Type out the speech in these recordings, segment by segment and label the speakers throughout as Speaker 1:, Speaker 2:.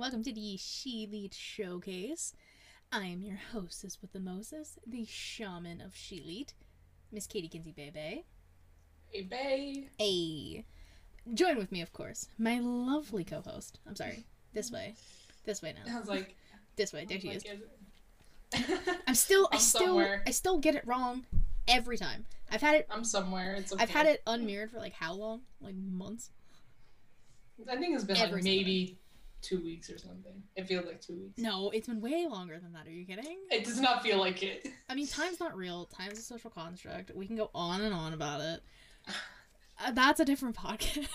Speaker 1: welcome to the She Lead Showcase. I am your hostess with the Moses, the shaman of She Lead, Miss Katie Kinsey Bebe.
Speaker 2: Hey, babe.
Speaker 1: A. Join with me, of course, my lovely co-host. I'm sorry, this way, this way now.
Speaker 2: I was like,
Speaker 1: this way. There she is. I'm still, I
Speaker 2: I'm
Speaker 1: still,
Speaker 2: somewhere.
Speaker 1: I still get it wrong every time. I've had it,
Speaker 2: I'm somewhere. It's okay.
Speaker 1: I've had it unmirrored for like how long? Like months.
Speaker 2: I think it's been
Speaker 1: every
Speaker 2: like maybe two weeks or something. It feels like two weeks.
Speaker 1: No, it's been way longer than that. Are you kidding?
Speaker 2: It does not feel like it.
Speaker 1: I mean, time's not real. Time's a social construct. We can go on and on about it. Uh, that's a different podcast.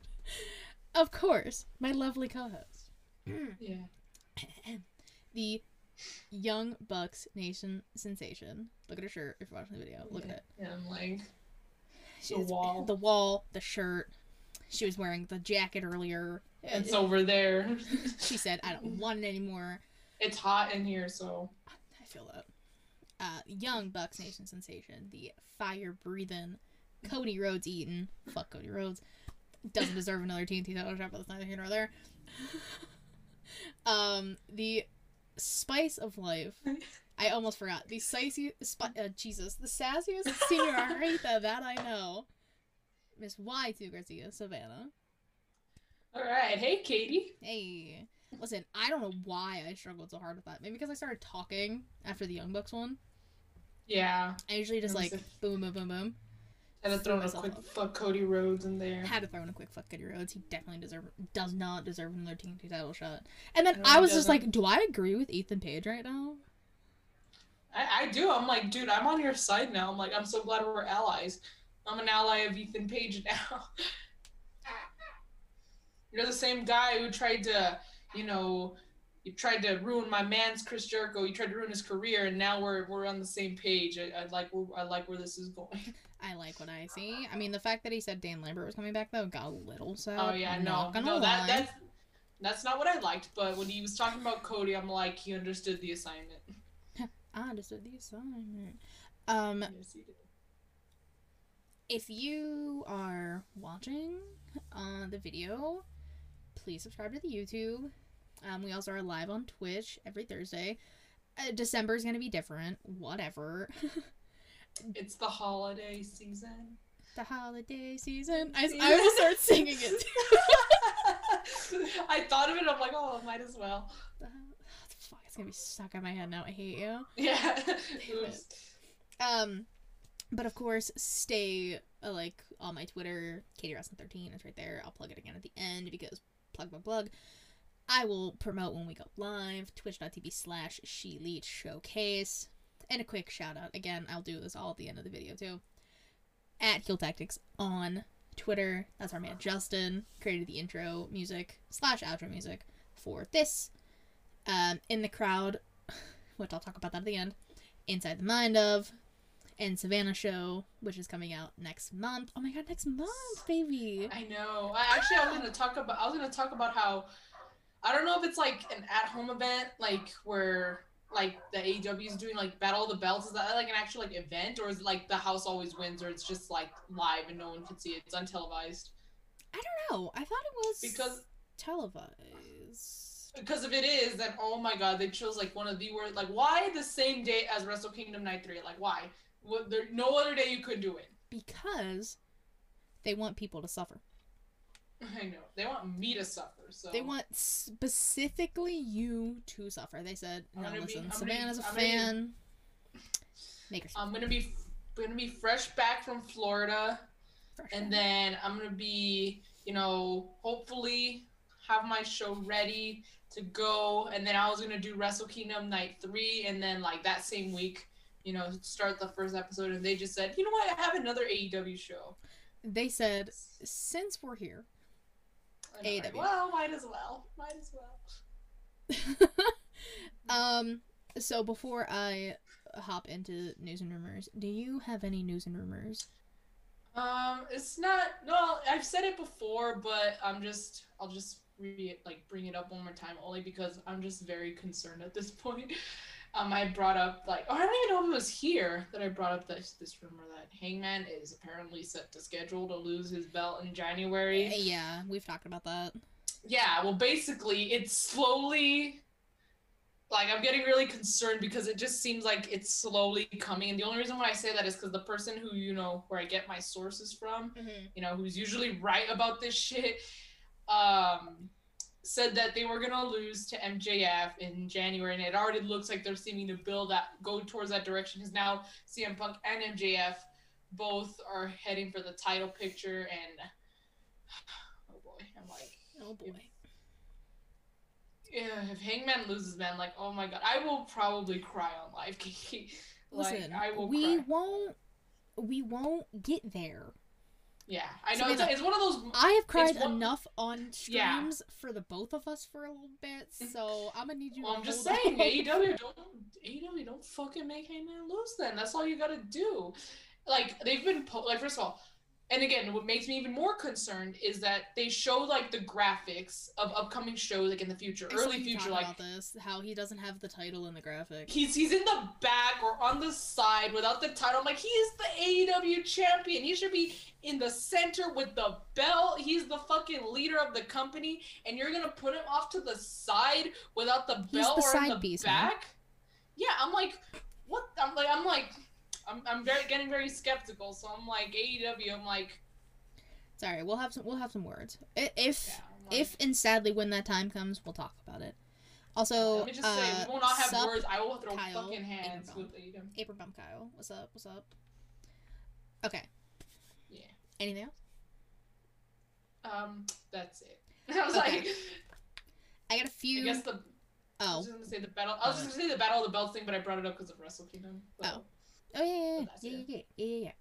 Speaker 1: of course, my lovely co-host,
Speaker 2: Yeah.
Speaker 1: the Young Bucks Nation sensation. Look at her shirt. If you're watching the video, look
Speaker 2: yeah.
Speaker 1: at it.
Speaker 2: Yeah, I'm like,
Speaker 1: She's
Speaker 2: wall.
Speaker 1: the wall, the shirt. She was wearing the jacket earlier.
Speaker 2: It's over there.
Speaker 1: She said, "I don't want it anymore."
Speaker 2: it's hot in here, so
Speaker 1: I feel that. Uh, young Bucks Nation sensation, the fire breathing Cody Rhodes eating. Fuck Cody Rhodes. Doesn't deserve another TNT title shot, but that's neither here nor there. um, the spice of life. I almost forgot. The spicy, spi- uh, Jesus, the sassiest senorita that I know. Miss Y2 Garcia, Savannah.
Speaker 2: All right. Hey, Katie.
Speaker 1: Hey. Listen, I don't know why I struggled so hard with that. Maybe because I started talking after the Young Bucks one.
Speaker 2: Yeah,
Speaker 1: I usually just like boom, boom, boom, boom.
Speaker 2: had to throw in a quick fuck Cody Rhodes in there.
Speaker 1: Had to throw in a quick fuck Cody Rhodes. He definitely deserve does not deserve another TNT title shot. And then
Speaker 2: No,
Speaker 1: I was just like, do I agree with Ethan Page right now?
Speaker 2: I, I do. I'm like, dude, I'm on your side now. I'm like, I'm so glad we're allies. I'm an ally of Ethan Page now. You're the same guy who tried to, you know, you tried to ruin my man's Chris Jericho. You tried to ruin his career, and now we're we're on the same page. I, I like where I like where this is going.
Speaker 1: I like what I see. I mean, the fact that he said Dan Lambert was coming back though got a little sad.
Speaker 2: Oh yeah,
Speaker 1: I'm
Speaker 2: no,
Speaker 1: not gonna
Speaker 2: no,
Speaker 1: lie.
Speaker 2: that that's that's not what I liked. But when he was talking about Cody, I'm like, he understood the assignment.
Speaker 1: I understood the assignment. Um,
Speaker 2: Yes, he did.
Speaker 1: if you are watching uh, the video, please subscribe to the YouTube. Um, we also are live on Twitch every Thursday. Uh, December is gonna be different. Whatever.
Speaker 2: It's the holiday season.
Speaker 1: the holiday season. I, I will start singing it.
Speaker 2: I thought of it. I'm like, oh, might as well.
Speaker 1: The- Fuck, it's gonna be stuck in my head now. I hate you.
Speaker 2: Yeah.
Speaker 1: Um, but of course, stay uh, like on my Twitter, Katie Wrestling 13 It's right there. I'll plug it again at the end because plug, plug, plug. I will promote when we go live. Twitch.tv slash She Showcase. And a quick shout out again. I'll do this all at the end of the video too. At Heel Tactics on Twitter. That's our man Justin. Created the intro music slash outro music for this. Um, in the crowd, which I'll talk about that at the end. Inside the Mind of, and Savannah Show, which is coming out next month. Oh my god, next month, baby!
Speaker 2: I know. I actually I was gonna talk about I was gonna talk about how I don't know if it's like an at home event, like where like the AEW is doing like Battle of the Belts. Is that like an actual like event, or is it like the house always wins, or it's just like live and no one can see it? It's untelevised.
Speaker 1: I don't know. I thought it was
Speaker 2: Because
Speaker 1: televised.
Speaker 2: because if it is, then oh my god, they chose like one of the worst. Like why the same day as Wrestle Kingdom Night Three? Like why? What, there no other day you could do it.
Speaker 1: Because they want people to suffer.
Speaker 2: I know they want me to suffer. So
Speaker 1: They want specifically you to suffer. They said, "No,
Speaker 2: gonna be-
Speaker 1: listen,
Speaker 2: gonna-
Speaker 1: Savannah's a
Speaker 2: I'm gonna be-
Speaker 1: fan. Make her
Speaker 2: I'm gonna be gonna be fresh back from Florida.
Speaker 1: fresh."
Speaker 2: and then I'm gonna be, you know, hopefully have my show ready to go, and then I was gonna do Wrestle Kingdom Night Three, and then like that same week, you know, start the first episode, and they just said, you know what, I have another AEW show.
Speaker 1: they said, "Since we're here,
Speaker 2: know, right?
Speaker 1: AEW.
Speaker 2: Well, might as well, might as well.
Speaker 1: um, so before I hop into news and rumors, do you have any news and rumors?
Speaker 2: Um, it's not. No, I've said it before, but I'm just. I'll just re like bring it up one more time, only because I'm just very concerned at this point. Um, I brought up like, oh, I don't even know if it was here that I brought up this this rumor that Hangman is apparently set to schedule to lose his belt in January.
Speaker 1: Yeah, we've talked about that.
Speaker 2: yeah, well, basically, it's slowly. Like I'm getting really concerned because it just seems like it's slowly coming, and the only reason why I say that is because the person who you know where I get my sources from,
Speaker 1: Mm-hmm.
Speaker 2: you know, who's usually right about this shit, um, said that they were gonna lose to MJF in January, and it already looks like they're seeming to build that, go towards that direction. Because now CM Punk and MJF both are heading for the title picture, and oh boy, I'm like,
Speaker 1: Oh boy.
Speaker 2: yeah, if Hangman loses, man, like, oh my god, I will probably cry on live, Kiki. like,
Speaker 1: Listen,
Speaker 2: I will
Speaker 1: we
Speaker 2: cry.
Speaker 1: won't. We won't get there.
Speaker 2: Yeah, I know it's,
Speaker 1: Samantha,
Speaker 2: it's one of those.
Speaker 1: I have cried
Speaker 2: one-
Speaker 1: enough on
Speaker 2: Yeah.
Speaker 1: streams for the both of us for a little bit, mm-hmm. so I'm gonna need you.
Speaker 2: Well,
Speaker 1: to
Speaker 2: I'm just saying,
Speaker 1: on.
Speaker 2: AEW don't AEW don't fucking make Hangman lose. Then that's all you gotta do. Like they've been po- like first of all, and again, what makes me even more concerned is that they show like the graphics of upcoming shows like in the future,
Speaker 1: I
Speaker 2: early future, like
Speaker 1: about this, how he doesn't have the title in the graphic.
Speaker 2: he's he's in the back or on the side without the title. I'm like, he is the AEW champion. He should be in the center with the belt. He's the fucking leader of the company, and you're gonna put him off to the side without the
Speaker 1: He's
Speaker 2: belt
Speaker 1: the
Speaker 2: or in the
Speaker 1: man.
Speaker 2: back. Yeah, I'm like, what? I'm like, I'm like, I'm, I'm very getting very skeptical. So I'm like, AEW. I'm like,
Speaker 1: Sorry, we'll have some. We'll have some words. If
Speaker 2: yeah. Like,
Speaker 1: if and sadly when that time comes, we'll talk about it. Also,
Speaker 2: let me just
Speaker 1: uh,
Speaker 2: say, we will not have
Speaker 1: sup,
Speaker 2: words. I will throw
Speaker 1: Kyle,
Speaker 2: fucking hands with AEW.
Speaker 1: Apron bump Kyle. What's up? What's up? Okay.
Speaker 2: Yeah.
Speaker 1: Anything else?
Speaker 2: Um, that's it. I was
Speaker 1: Okay.
Speaker 2: like.
Speaker 1: I got a few.
Speaker 2: I guess the I
Speaker 1: oh.
Speaker 2: was just gonna say the battle. I was just gonna say the battle of the belts thing, but I brought it up because of Wrestle Kingdom. so-
Speaker 1: Oh yeah, yeah,
Speaker 2: But
Speaker 1: yeah, yeah, yeah, yeah, yeah, yeah.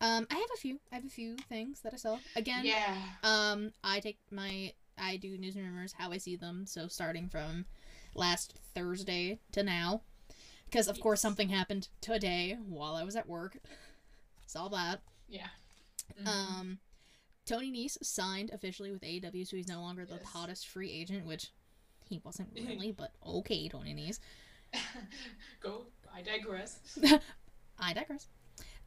Speaker 1: Um, I have a few. I have a few things that I saw. Again,
Speaker 2: Yeah.
Speaker 1: um, I take my I do news and rumors how I see them. So starting from last Thursday to now, because of course something happened today while I was at work. Saw that.
Speaker 2: Yeah. Mhm.
Speaker 1: Um, Tony Nese signed officially with AEW, so he's no longer the
Speaker 2: Yes.
Speaker 1: hottest free agent, which he wasn't really, but okay, Tony Nese.
Speaker 2: Go. I digress.
Speaker 1: I digress.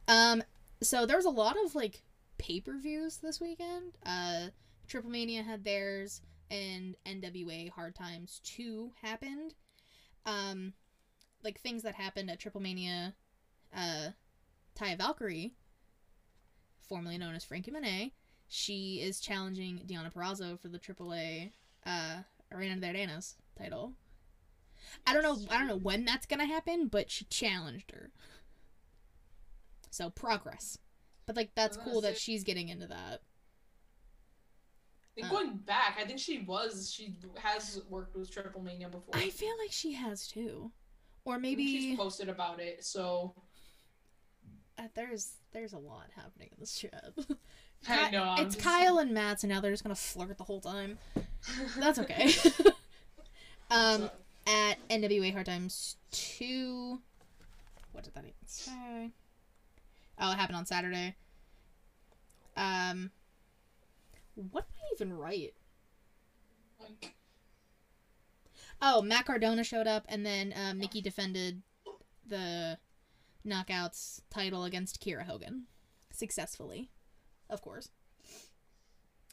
Speaker 1: Um, so there was a lot of like pay per views this weekend. Uh, Triple Mania had theirs, and NWA Hard Times Two happened. Um, like things that happened at Triple Mania. Uh, Taya Valkyrie, formerly known as Franky Monet, she is challenging Deonna Purrazzo for the AAA uh, Reina de Reinas title. I don't know. I don't know when that's gonna happen, but she challenged her. So progress, but like that's cool
Speaker 2: that's
Speaker 1: that she's getting into that.
Speaker 2: And
Speaker 1: Uh.
Speaker 2: going back, I think she was. She has worked with Triple Mania before.
Speaker 1: I feel like she has too, or maybe
Speaker 2: she's posted about it. So
Speaker 1: uh, there's there's a lot happening in this chat.
Speaker 2: I know. I'm
Speaker 1: it's
Speaker 2: just-
Speaker 1: Kyle and Matt, so now they're just gonna flirt the whole time. That's okay. um, at NWA Hard Times 2. What did that even say? Oh, it happened on Saturday. Um, what did I even write? Oh, Matt Cardona showed up, and then uh, Mickie defended the Knockouts title against Kiera Hogan successfully, of course.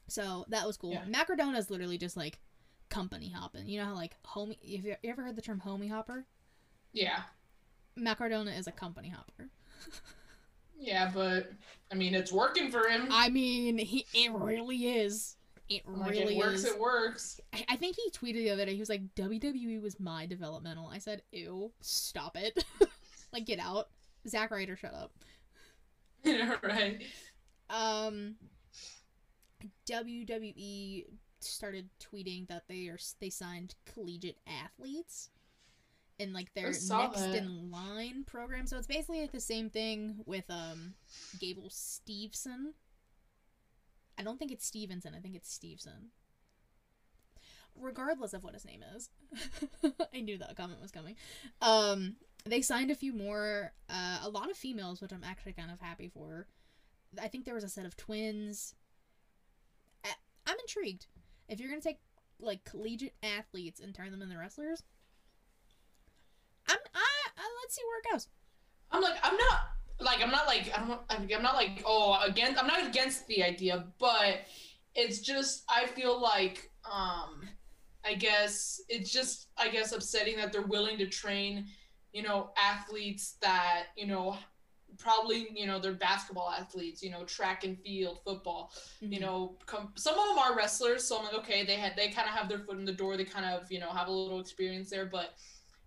Speaker 1: So that was cool.
Speaker 2: Yeah.
Speaker 1: Matt Cardona is literally just like company hopping. You know how like homie? Have you, ever heard the term homie hopper?
Speaker 2: yeah.
Speaker 1: Matt Cardona is a company hopper.
Speaker 2: Yeah, but I mean, it's working for him.
Speaker 1: I mean, he it really is. It
Speaker 2: like,
Speaker 1: really
Speaker 2: it works.
Speaker 1: is.
Speaker 2: It works.
Speaker 1: I, I think he tweeted the other day. He was like, "WWE was my developmental." I said, "Ew, stop it! like, get out." Zack Ryder, shut up.
Speaker 2: right.
Speaker 1: Um, WWE started tweeting that they are they signed collegiate athletes in like their next
Speaker 2: that.
Speaker 1: in line program. So it's basically like the same thing with um Gable Stevenson. I don't think it's Stevenson. I think it's Stevenson. Regardless of what his name is, I knew that comment was coming. Um, they signed a few more, uh, a lot of females, which I'm actually kind of happy for. I think there was a set of twins. I- I'm intrigued. If you're gonna take like collegiate athletes and turn them into wrestlers, I'm I, I let's see where it goes.
Speaker 2: I'm like, I'm not like, I'm not like, I don't, I'm I'm not like, oh, against, I'm not against the idea, but it's just, I feel like um I guess it's just I guess upsetting that they're willing to train, you know, athletes that, you know, probably, you know, they're basketball athletes, you know, track and field, football, you
Speaker 1: Mhm.
Speaker 2: know, com- some of them are wrestlers, so I'm like, okay, they had they kind of have their foot in the door, they kind of, you know, have a little experience there, but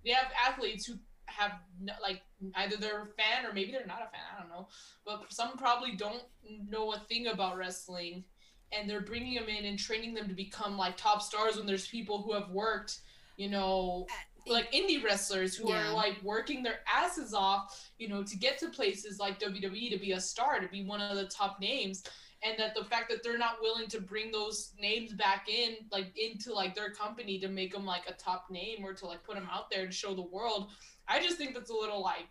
Speaker 2: they have athletes who have like either they're a fan or maybe they're not a fan, I don't know, but some probably don't know a thing about wrestling and they're bringing them in and training them to become like top stars when there's people who have worked, you know, like indie wrestlers who
Speaker 1: Yeah.
Speaker 2: are like working their asses off, you know, to get to places like WWE to be a star, to be one of the top names. And that the fact that they're not willing to bring those names back in, like into like their company to make them like a top name or to like put them out there and show the world, I just think that's a little like,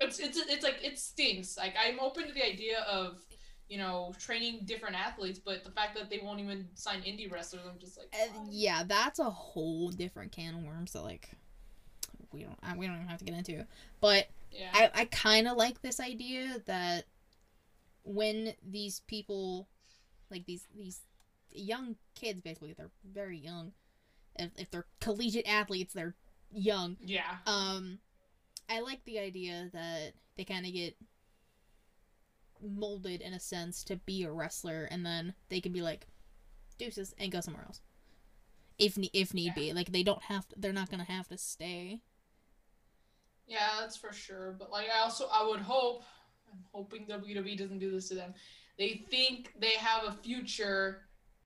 Speaker 2: it's it's it's like it stings. Like I'm open to the idea of, you know, training different athletes, but the fact that they won't even sign indie wrestlers, I'm just like,
Speaker 1: Uh, yeah, that's a whole different can of worms that like we don't I, we don't even have to get into. But
Speaker 2: yeah,
Speaker 1: I I kind of like this idea that when these people like these these young kids basically they're very young. If, if they're collegiate athletes they're young.
Speaker 2: Yeah.
Speaker 1: um i like the idea that they kind of get molded in a sense to be a wrestler and then they can be like deuces and go somewhere else. If ne- if need be. Like they don't have to they're not gonna have to stay.
Speaker 2: Yeah, that's for sure. But like, I also I would hope, I'm hoping WWE doesn't do this to them. They think they have a future.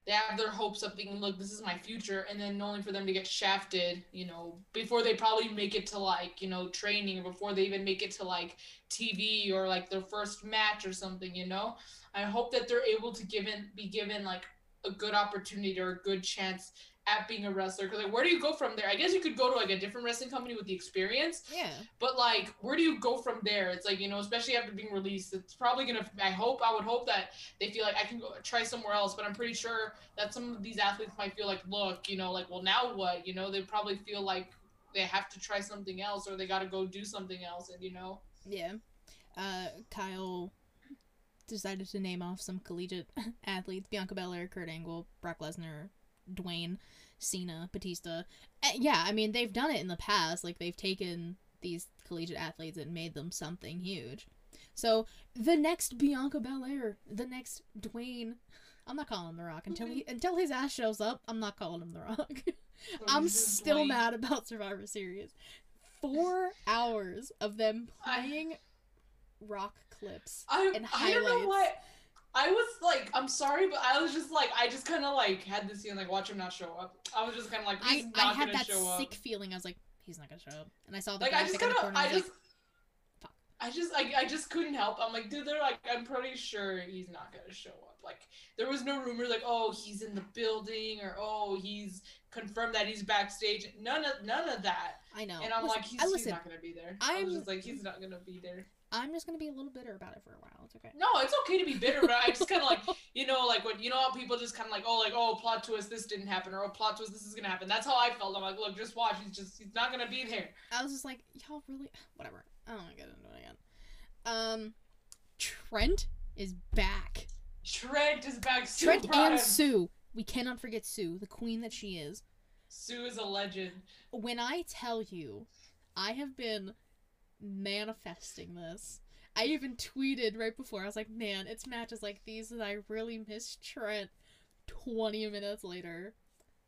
Speaker 2: They have their hopes up thinking, look, this is my future, and then only for them to get shafted, you know, before they probably make it to like, you know, training or before they even make it to like TV or like their first match or something, you know. I hope that they're able to given be given like a good opportunity or a good chance at being a wrestler. Because like, where do you go from there? I guess you could go to like a different wrestling company with the experience,
Speaker 1: yeah
Speaker 2: but like, where do you go from there? It's like you know, especially after being released, it's probably gonna. I hope, I would hope that they feel like I can go try somewhere else. But I'm pretty sure that some of these athletes might feel like, look, you know, like, well, now what? You know, they probably feel like they have to try something else or they got to go do something else, and you know,
Speaker 1: Yeah. Uh, Kyle decided to name off some collegiate athletes Bianca Belair, Kurt Angle, Brock Lesnar, Dwayne, Cena, Batista. Uh, yeah, I mean, they've done it in the past. Like, they've taken these collegiate athletes and made them something huge. So, the next Bianca Belair, the next Dwayne. I'm not calling him The Rock until he until his ass shows up. I'm not calling him The Rock. I'm still mad about Survivor Series. Four hours of them
Speaker 2: I-
Speaker 1: playing rock clips.
Speaker 2: I,
Speaker 1: and
Speaker 2: I don't know
Speaker 1: highlights.
Speaker 2: what. I was like, I'm sorry, but I was just like, I just kind of like had this feeling like, watch him not show up. I was just kind of like, he's
Speaker 1: I, I
Speaker 2: not
Speaker 1: had
Speaker 2: gonna
Speaker 1: that
Speaker 2: show
Speaker 1: sick
Speaker 2: up.
Speaker 1: feeling. I was like, he's not gonna show up. And I saw the
Speaker 2: Like I just kind of. I
Speaker 1: I
Speaker 2: just,
Speaker 1: fuck.
Speaker 2: I just, I, I just couldn't help. I'm like, dude, they're like, I'm pretty sure he's not gonna show up. Like, there was no rumor like, oh, he's in the building or oh, he's confirmed that he's backstage. None of, none of that.
Speaker 1: I know.
Speaker 2: And I'm
Speaker 1: Listen,
Speaker 2: like, he's,
Speaker 1: I
Speaker 2: he's not gonna be there. i
Speaker 1: I'm-
Speaker 2: was just like, he's not gonna be there.
Speaker 1: I'm just gonna be a little bitter about it for a while. It's okay.
Speaker 2: No, it's okay to be bitter, but I just kind of like, you know, like when you know how people just kind of like, oh, like, oh, plot twist, this didn't happen, or oh, plot twist, this is gonna happen. That's how I felt. I'm like, look, just watch. He's just, he's not gonna be there.
Speaker 1: I was just like, y'all really, whatever. I don't want to get into it again. Um, Trent is back.
Speaker 2: Trent is back. Sue
Speaker 1: Trent and. Sue. We cannot forget Sue, the queen that she is.
Speaker 2: Sue is a legend.
Speaker 1: when I tell you, I have been manifesting this. I even tweeted right before. I was like, man, it's matches like these that I really miss Trent. 20 minutes later,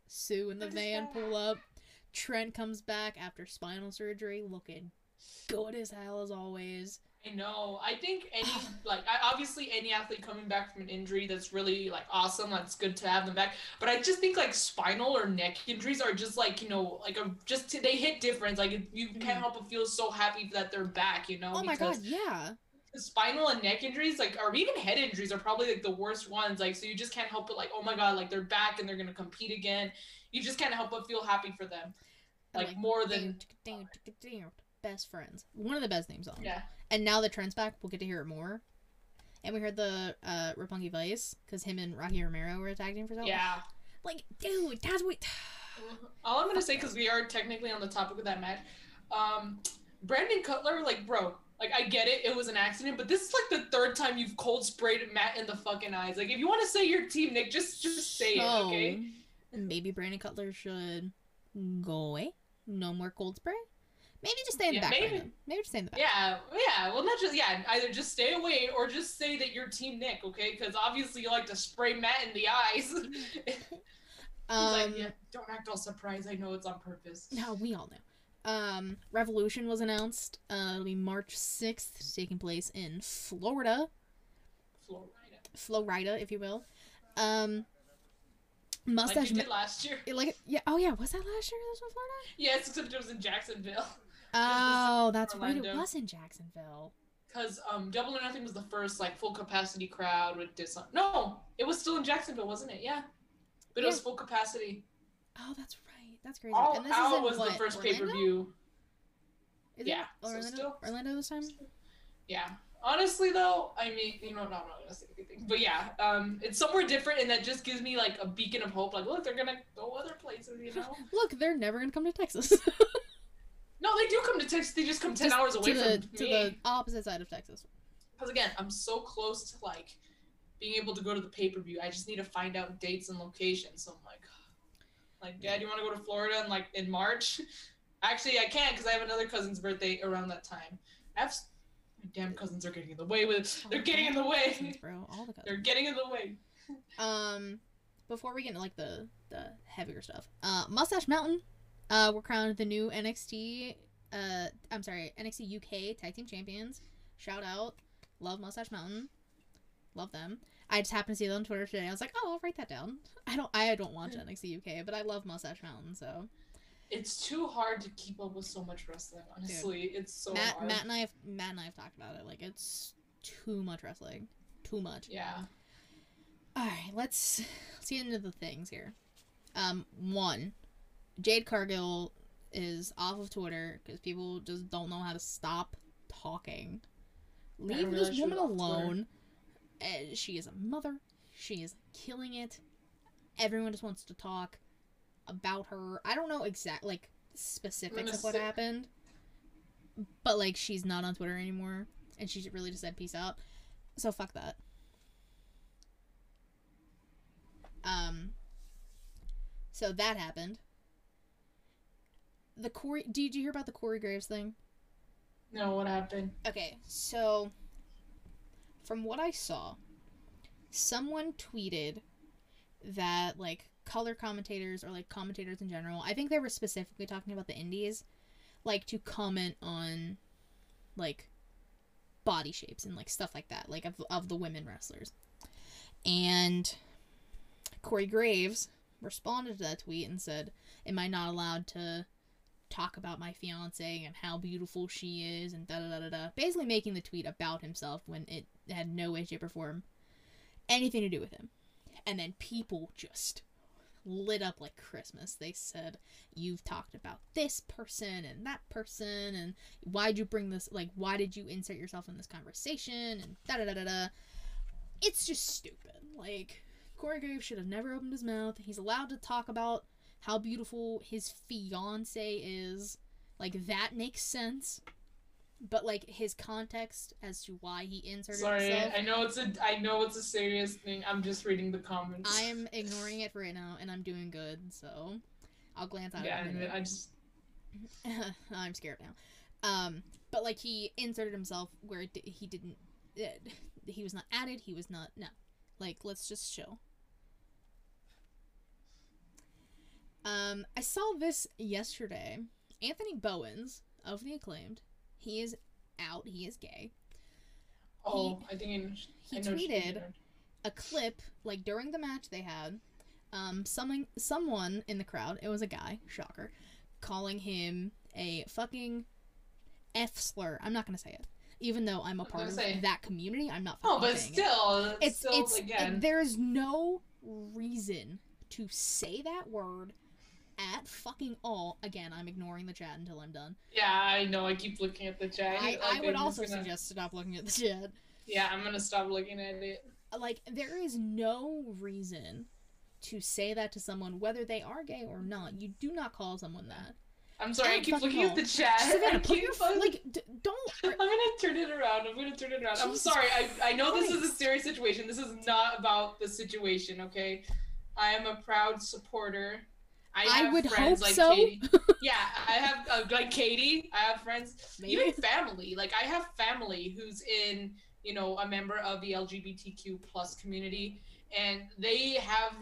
Speaker 1: Sue and the van pull up. Trent comes back after spinal surgery looking good as hell as always.
Speaker 2: I know. I think any like obviously any athlete coming back from an injury that's really like awesome. That's good to have them back. But I just think like spinal or neck injuries are just like you know like a just they hit different. Like you can't
Speaker 1: Mhm.
Speaker 2: help but feel so happy that they're back. You know.
Speaker 1: Oh my
Speaker 2: because
Speaker 1: god, yeah.
Speaker 2: spinal and neck injuries like or even head injuries are probably like the worst ones like so you just can't help but like oh my god like they're back and they're gonna compete again you just can't help but feel happy for them
Speaker 1: And,
Speaker 2: like more than
Speaker 1: best friends. One of the best names on.
Speaker 2: yeah
Speaker 1: And now the Trent's back, we'll get to hear it more. And we heard the uh Roppongi Vice because him and Rocky Romero were attacking for so
Speaker 2: yeah
Speaker 1: Like, dude, that's what.
Speaker 2: all i'm gonna say because we are technically on the topic of that match um brandon cutler like bro like i get it it was an accident but this is like the third time you've cold sprayed matt in the fucking eyes like if you want to say your team nick just just say it okay
Speaker 1: maybe Brandon Cutler should go away. No more cold spray. Maybe just stay in the
Speaker 2: Yeah,
Speaker 1: background.
Speaker 2: maybe.
Speaker 1: Maybe. maybe just stay in the back.
Speaker 2: Yeah, yeah. Well, not just yeah. Either just stay away or just say that you're Team Nick, okay? Because obviously you like to spray Matt in the eyes. He's
Speaker 1: Um,
Speaker 2: like, yeah, don't act all surprised. I know it's on purpose.
Speaker 1: No, we all know. Um, Revolution was announced. Uh, it'll be March sixth, taking place in Florida,
Speaker 2: Florida,
Speaker 1: Florida, if you will. Um,
Speaker 2: like
Speaker 1: mustache.
Speaker 2: you did last year.
Speaker 1: like yeah. Oh yeah. Was that last year? This was Florida.
Speaker 2: Yes, except it was in Jacksonville.
Speaker 1: Oh, that's right. It was in Jacksonville.
Speaker 2: Cause um, Double or Nothing was the first like full capacity crowd with this. No, it was still in Jacksonville, wasn't it? Yeah, but it was full capacity.
Speaker 1: Oh, that's right. That's crazy.
Speaker 2: All
Speaker 1: and this is
Speaker 2: out was
Speaker 1: what,
Speaker 2: the first pay per view. Yeah, so
Speaker 1: Orlando?
Speaker 2: still-
Speaker 1: Orlando this time.
Speaker 2: Yeah. Honestly, though, I mean, you know, I'm not gonna say anything, but yeah, um, it's somewhere different, and that just gives me like a beacon of hope. Like, look, they're gonna go other places, you know?
Speaker 1: Look, they're never gonna come to Texas.
Speaker 2: no, they do come to Texas. They just come ten
Speaker 1: Just
Speaker 2: hours away
Speaker 1: to the
Speaker 2: from
Speaker 1: to
Speaker 2: me.
Speaker 1: the opposite side of Texas.
Speaker 2: Because again, I'm so close to like being able to go to the pay per view. I just need to find out dates and locations. So I'm like, like, Dad, you want to go to Florida in like in March? Actually, I can't because I have another cousin's birthday around that time. I have my damn cousins are getting in the way with. They're
Speaker 1: Oh,
Speaker 2: getting in the way.
Speaker 1: cousins, bro. All the cousins.
Speaker 2: They're getting in the way.
Speaker 1: Um, before we get into like the the heavier stuff, uh, Mustache Mountain, uh, were crowned the new NXT. Uh, I'm sorry, NXT UK Tag Team Champions. Shout out, love Mustache Mountain, love them. I just happened to see them on Twitter today. I was like, oh, I'll write that down. I don't, I don't watch NXT UK, but I love Mustache Mountain. So
Speaker 2: It's too hard to keep up with so much wrestling. Honestly, it's so
Speaker 1: Matt,
Speaker 2: hard.
Speaker 1: Matt and I, have, Matt and I have talked about it. Like it's too much wrestling, too much.
Speaker 2: yeah.
Speaker 1: All right, let's let's get into the things here. Um, one, Jade Cargill is off of Twitter because people just don't know how to stop talking. Leave this woman alone. Uh, she is a mother. She is killing it. Everyone just wants to talk about her. I don't know exact like specifics of what
Speaker 2: say-
Speaker 1: happened, but like she's not on Twitter anymore, and she really just said peace out. So fuck that. Um. So that happened. The Corey, did you hear about the Corey Graves thing?
Speaker 2: No, what happened?
Speaker 1: Okay, so from what I saw, someone tweeted that like color commentators or like commentators in general, I think they were specifically talking about the indies, like to comment on like body shapes and like stuff like that, like of, of the women wrestlers. And Corey Graves responded to that tweet and said, Am I not allowed to talk about my fiance and how beautiful she is and da da da da da. Basically making the tweet about himself when it had no way, shape, or form anything to do with him. And then people just lit up like Christmas. They said, You've talked about this person and that person, and why'd you bring this? Like, why did you insert yourself in this conversation? And da da da da da. It's just stupid. Like, Corey Graves should have never opened his mouth. He's allowed to talk about how beautiful his fiance is. Like that makes sense. But like his context as to why he inserted
Speaker 2: Sorry,
Speaker 1: himself,
Speaker 2: I know it's a I know it's a serious thing. I'm just reading the comments.
Speaker 1: I am ignoring it for right now, and I'm doing good. So I'll glance at
Speaker 2: Yeah,
Speaker 1: it. in a
Speaker 2: and. I just
Speaker 1: I'm scared now. Um, but like he inserted himself where it, di- he didn't. Uh, he was not added. He was not. No, like let's just chill. Um, I saw this yesterday. Anthony Bowens of the acclaimed. He is out. He is gay.
Speaker 2: oh I think I,
Speaker 1: He
Speaker 2: I
Speaker 1: tweeted a clip like during the match they had. Um, someone someone in the crowd. It was a guy. Shocker. Calling him a fucking f slur. I'm not gonna say it, even though I'm a part of
Speaker 2: say-
Speaker 1: that community. I'm not.
Speaker 2: Oh, but
Speaker 1: it.
Speaker 2: still, it's,
Speaker 1: it's
Speaker 2: still
Speaker 1: it's
Speaker 2: again.
Speaker 1: there's no reason to say that word at fucking all. Again, I'm ignoring the chat until I'm done.
Speaker 2: yeah, I know. I keep looking at the chat.
Speaker 1: I,
Speaker 2: Like,
Speaker 1: I would also
Speaker 2: gonna-
Speaker 1: suggest stop looking at the chat.
Speaker 2: Yeah, I'm gonna stop looking at it.
Speaker 1: like there is no reason to say that to someone whether they are gay or not you do not call someone that
Speaker 2: I'm sorry. I
Speaker 1: don't
Speaker 2: keep looking at the chat.
Speaker 1: Savannah,
Speaker 2: I
Speaker 1: put
Speaker 2: keep
Speaker 1: your
Speaker 2: fucking-
Speaker 1: like d- don't
Speaker 2: I'm gonna turn it around. I'm gonna turn it around. I'm sorry. I, I know this is a serious situation. This is not about the situation, okay? I am a proud supporter. I,
Speaker 1: I would
Speaker 2: friends
Speaker 1: hope
Speaker 2: like
Speaker 1: so.
Speaker 2: Katie. Yeah, I have uh, like Katie. I have friends,
Speaker 1: Maybe.
Speaker 2: even family. Like I have family who's in, you know, a member of the LGBTQ plus community, and they have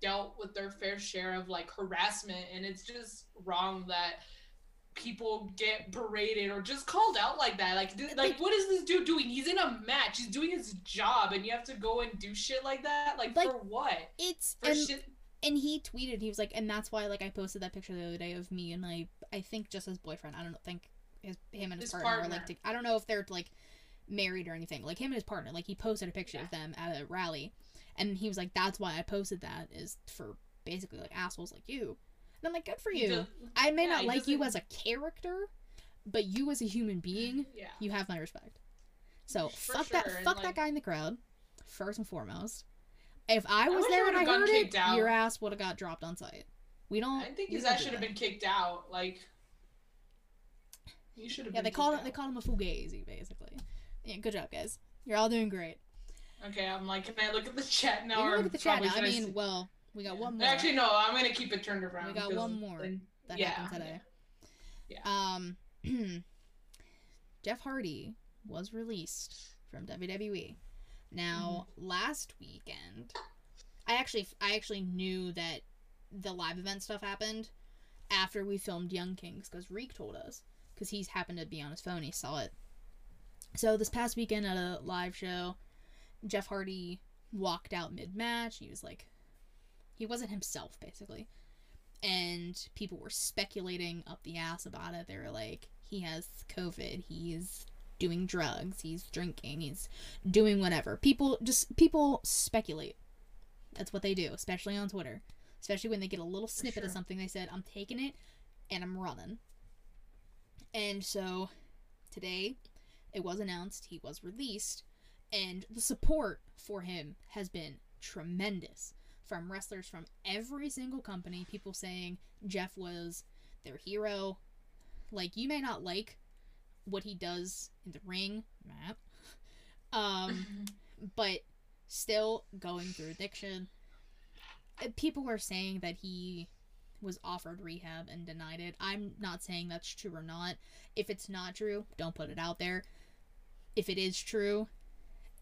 Speaker 2: dealt with their fair share of like harassment, and it's just wrong that people get berated or just called out like that. Like, like what is this dude doing? He's in a match. He's doing his job, and you have to go and do shit like that. Like,
Speaker 1: Like,
Speaker 2: for what?
Speaker 1: It's
Speaker 2: For
Speaker 1: and
Speaker 2: shit.
Speaker 1: And he tweeted he was like and that's why like i posted that picture the other day of me and my i think just his boyfriend i don't think his him and his,
Speaker 2: His
Speaker 1: partner, are like to, i don't know if they're like married or anything like him and his partner like he posted a picture of them at a rally and he was like that's why i posted that is for basically like assholes like you and i'm like good for you.
Speaker 2: does-
Speaker 1: i may
Speaker 2: yeah,
Speaker 1: not like you as a character but you as a human being
Speaker 2: Yeah.
Speaker 1: you have my respect. So
Speaker 2: For
Speaker 1: fuck
Speaker 2: sure,
Speaker 1: that fuck
Speaker 2: like-
Speaker 1: that guy in the crowd first and foremost if I
Speaker 2: I
Speaker 1: was
Speaker 2: wish
Speaker 1: there
Speaker 2: he
Speaker 1: and I heard it,
Speaker 2: out.
Speaker 1: your ass would have got dropped on site. We don't.
Speaker 2: I think his ass should have been kicked out. Like, you should have.
Speaker 1: Yeah, they called him. They called him a fugazi, basically. Yeah, good job, guys. You're all doing great.
Speaker 2: Okay, I'm like, can I look at the chat now?
Speaker 1: You look at the chat now. I mean, well, we got
Speaker 2: Yeah.
Speaker 1: one more
Speaker 2: Actually, no. I'm gonna keep it turned around.
Speaker 1: We got one more
Speaker 2: then-
Speaker 1: that
Speaker 2: yeah,
Speaker 1: happened today.
Speaker 2: Yeah.
Speaker 1: Um, Jeff Hardy was released from WWE. Now,
Speaker 2: Mm-hmm.
Speaker 1: last weekend, I actually, I actually knew that the live event stuff happened after we filmed Young Kings because Reek told us because he's happened to be on his phone. He saw it. So this past weekend at a live show, Jeff Hardy walked out mid match. He was like, he wasn't himself basically, and people were speculating up the ass about it. They were like, he has COVID. He's doing drugs. He's drinking. He's doing whatever. People just people speculate. That's what they do, especially on Twitter. Especially when they get a little snippet of something, they said, "I'm taking it, and I'm running." And so, today, it was announced he was released, and the support for him has been tremendous from wrestlers from every single company. People saying Jeff was their hero. Like you may not like what he does in the ring, Matt. Um, but still going through addiction. Uh, People are saying that he was offered rehab and denied it. I'm not saying that's true or not. If it's not true, don't put it out there. If it is true,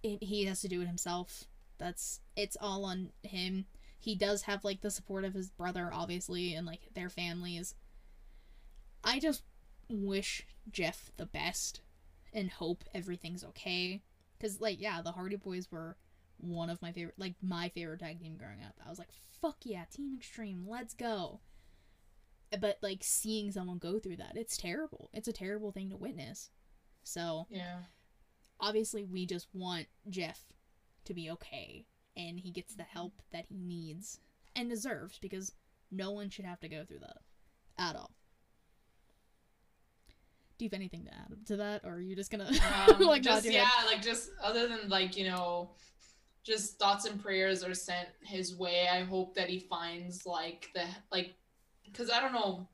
Speaker 1: it, he has to do it himself. That's it's all on him. He does have like the support of his brother, obviously, and like their families. I just wish Jeff the best and hope everything's okay. Cause like yeah, the Hardy Boys were one of my favorite, like my favorite tag team growing up. I was like, fuck yeah, Team Extreme, let's go. But like seeing someone go through that, it's terrible. It's a terrible thing to witness. So
Speaker 2: yeah.
Speaker 1: obviously we just want Jeff to be okay and he gets the mm-hmm. help that he needs and deserves because no one should have to go through that at all. Do you have anything to add to that, or are you just gonna
Speaker 2: Um,
Speaker 1: like
Speaker 2: just yeah,
Speaker 1: head?
Speaker 2: like just other than like you know, just thoughts and prayers are sent his way. I hope that he finds like the like, because I don't know.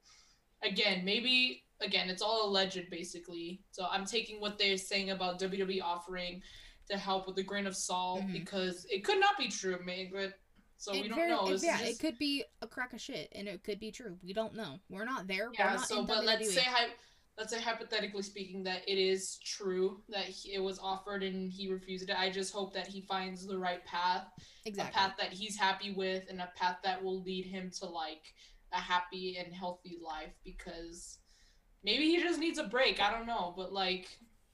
Speaker 2: Again, maybe again, it's all alleged basically. So I'm taking what they're saying about WWE offering to help with a grain of salt
Speaker 1: Mhm.
Speaker 2: because it could not be true, maybe. But so
Speaker 1: It
Speaker 2: we don't
Speaker 1: very-
Speaker 2: know.
Speaker 1: it- yeah,
Speaker 2: just-
Speaker 1: it could be a crack of shit, and it could be true. We don't know. We're not there. We're
Speaker 2: Yeah,
Speaker 1: not
Speaker 2: so but let's say let's say hypothetically speaking that it is true that he, it was offered and he refused it. I just hope that he finds the right path,
Speaker 1: exactly.
Speaker 2: a path that he's happy with, and a path that will lead him to like a happy and healthy life. Because maybe he just needs a break. I don't know, but like.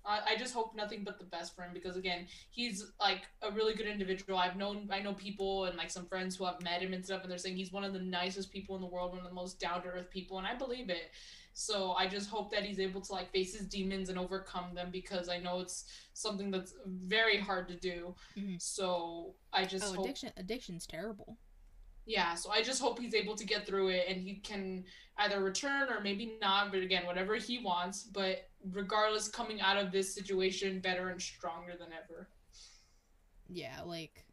Speaker 2: I I just hope nothing but the best for him because again, he's like a really good individual. I've known I know people and like some friends who have met him and stuff, and they're saying he's one of the nicest people in the world, one of the most down to earth people, and I believe it. So I just hope that he's able to like face his demons and overcome them because I know it's something that's very hard to do.
Speaker 1: Mhm.
Speaker 2: So I just
Speaker 1: oh,
Speaker 2: hope
Speaker 1: addiction! Addiction's terrible.
Speaker 2: yeah, so I just hope he's able to get through it and he can either return or maybe not, but again, whatever he wants. But regardless, coming out of this situation better and stronger than ever.
Speaker 1: Yeah, like,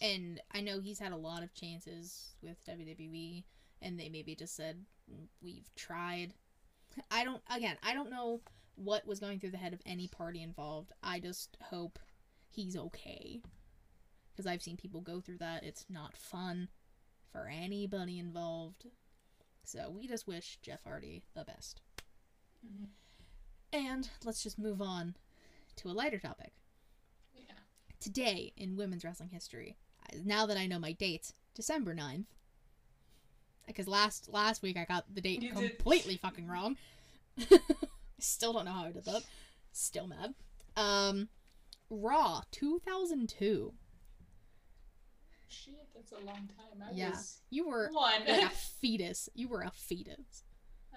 Speaker 1: and I know he's had a lot of chances with WWE, and they maybe just said we've tried. I don't. Again, I don't know what was going through the head of any party involved. I just hope he's okay, because I've seen people go through that. It's not fun. for anybody involved. So we just wish Jeff Hardy the best.
Speaker 2: Mhm.
Speaker 1: And let's just move on to a lighter topic.
Speaker 2: Yeah.
Speaker 1: Today in women's wrestling history, now that I know my dates, December 9th. Because last last week I got the date
Speaker 2: You did.
Speaker 1: completely fucking wrong. Still don't know how I did that. Still mad. Um, Raw 2002.
Speaker 2: Shit, that's a long time. I
Speaker 1: Yeah.
Speaker 2: was
Speaker 1: You were
Speaker 2: one.
Speaker 1: like a fetus. You were a fetus.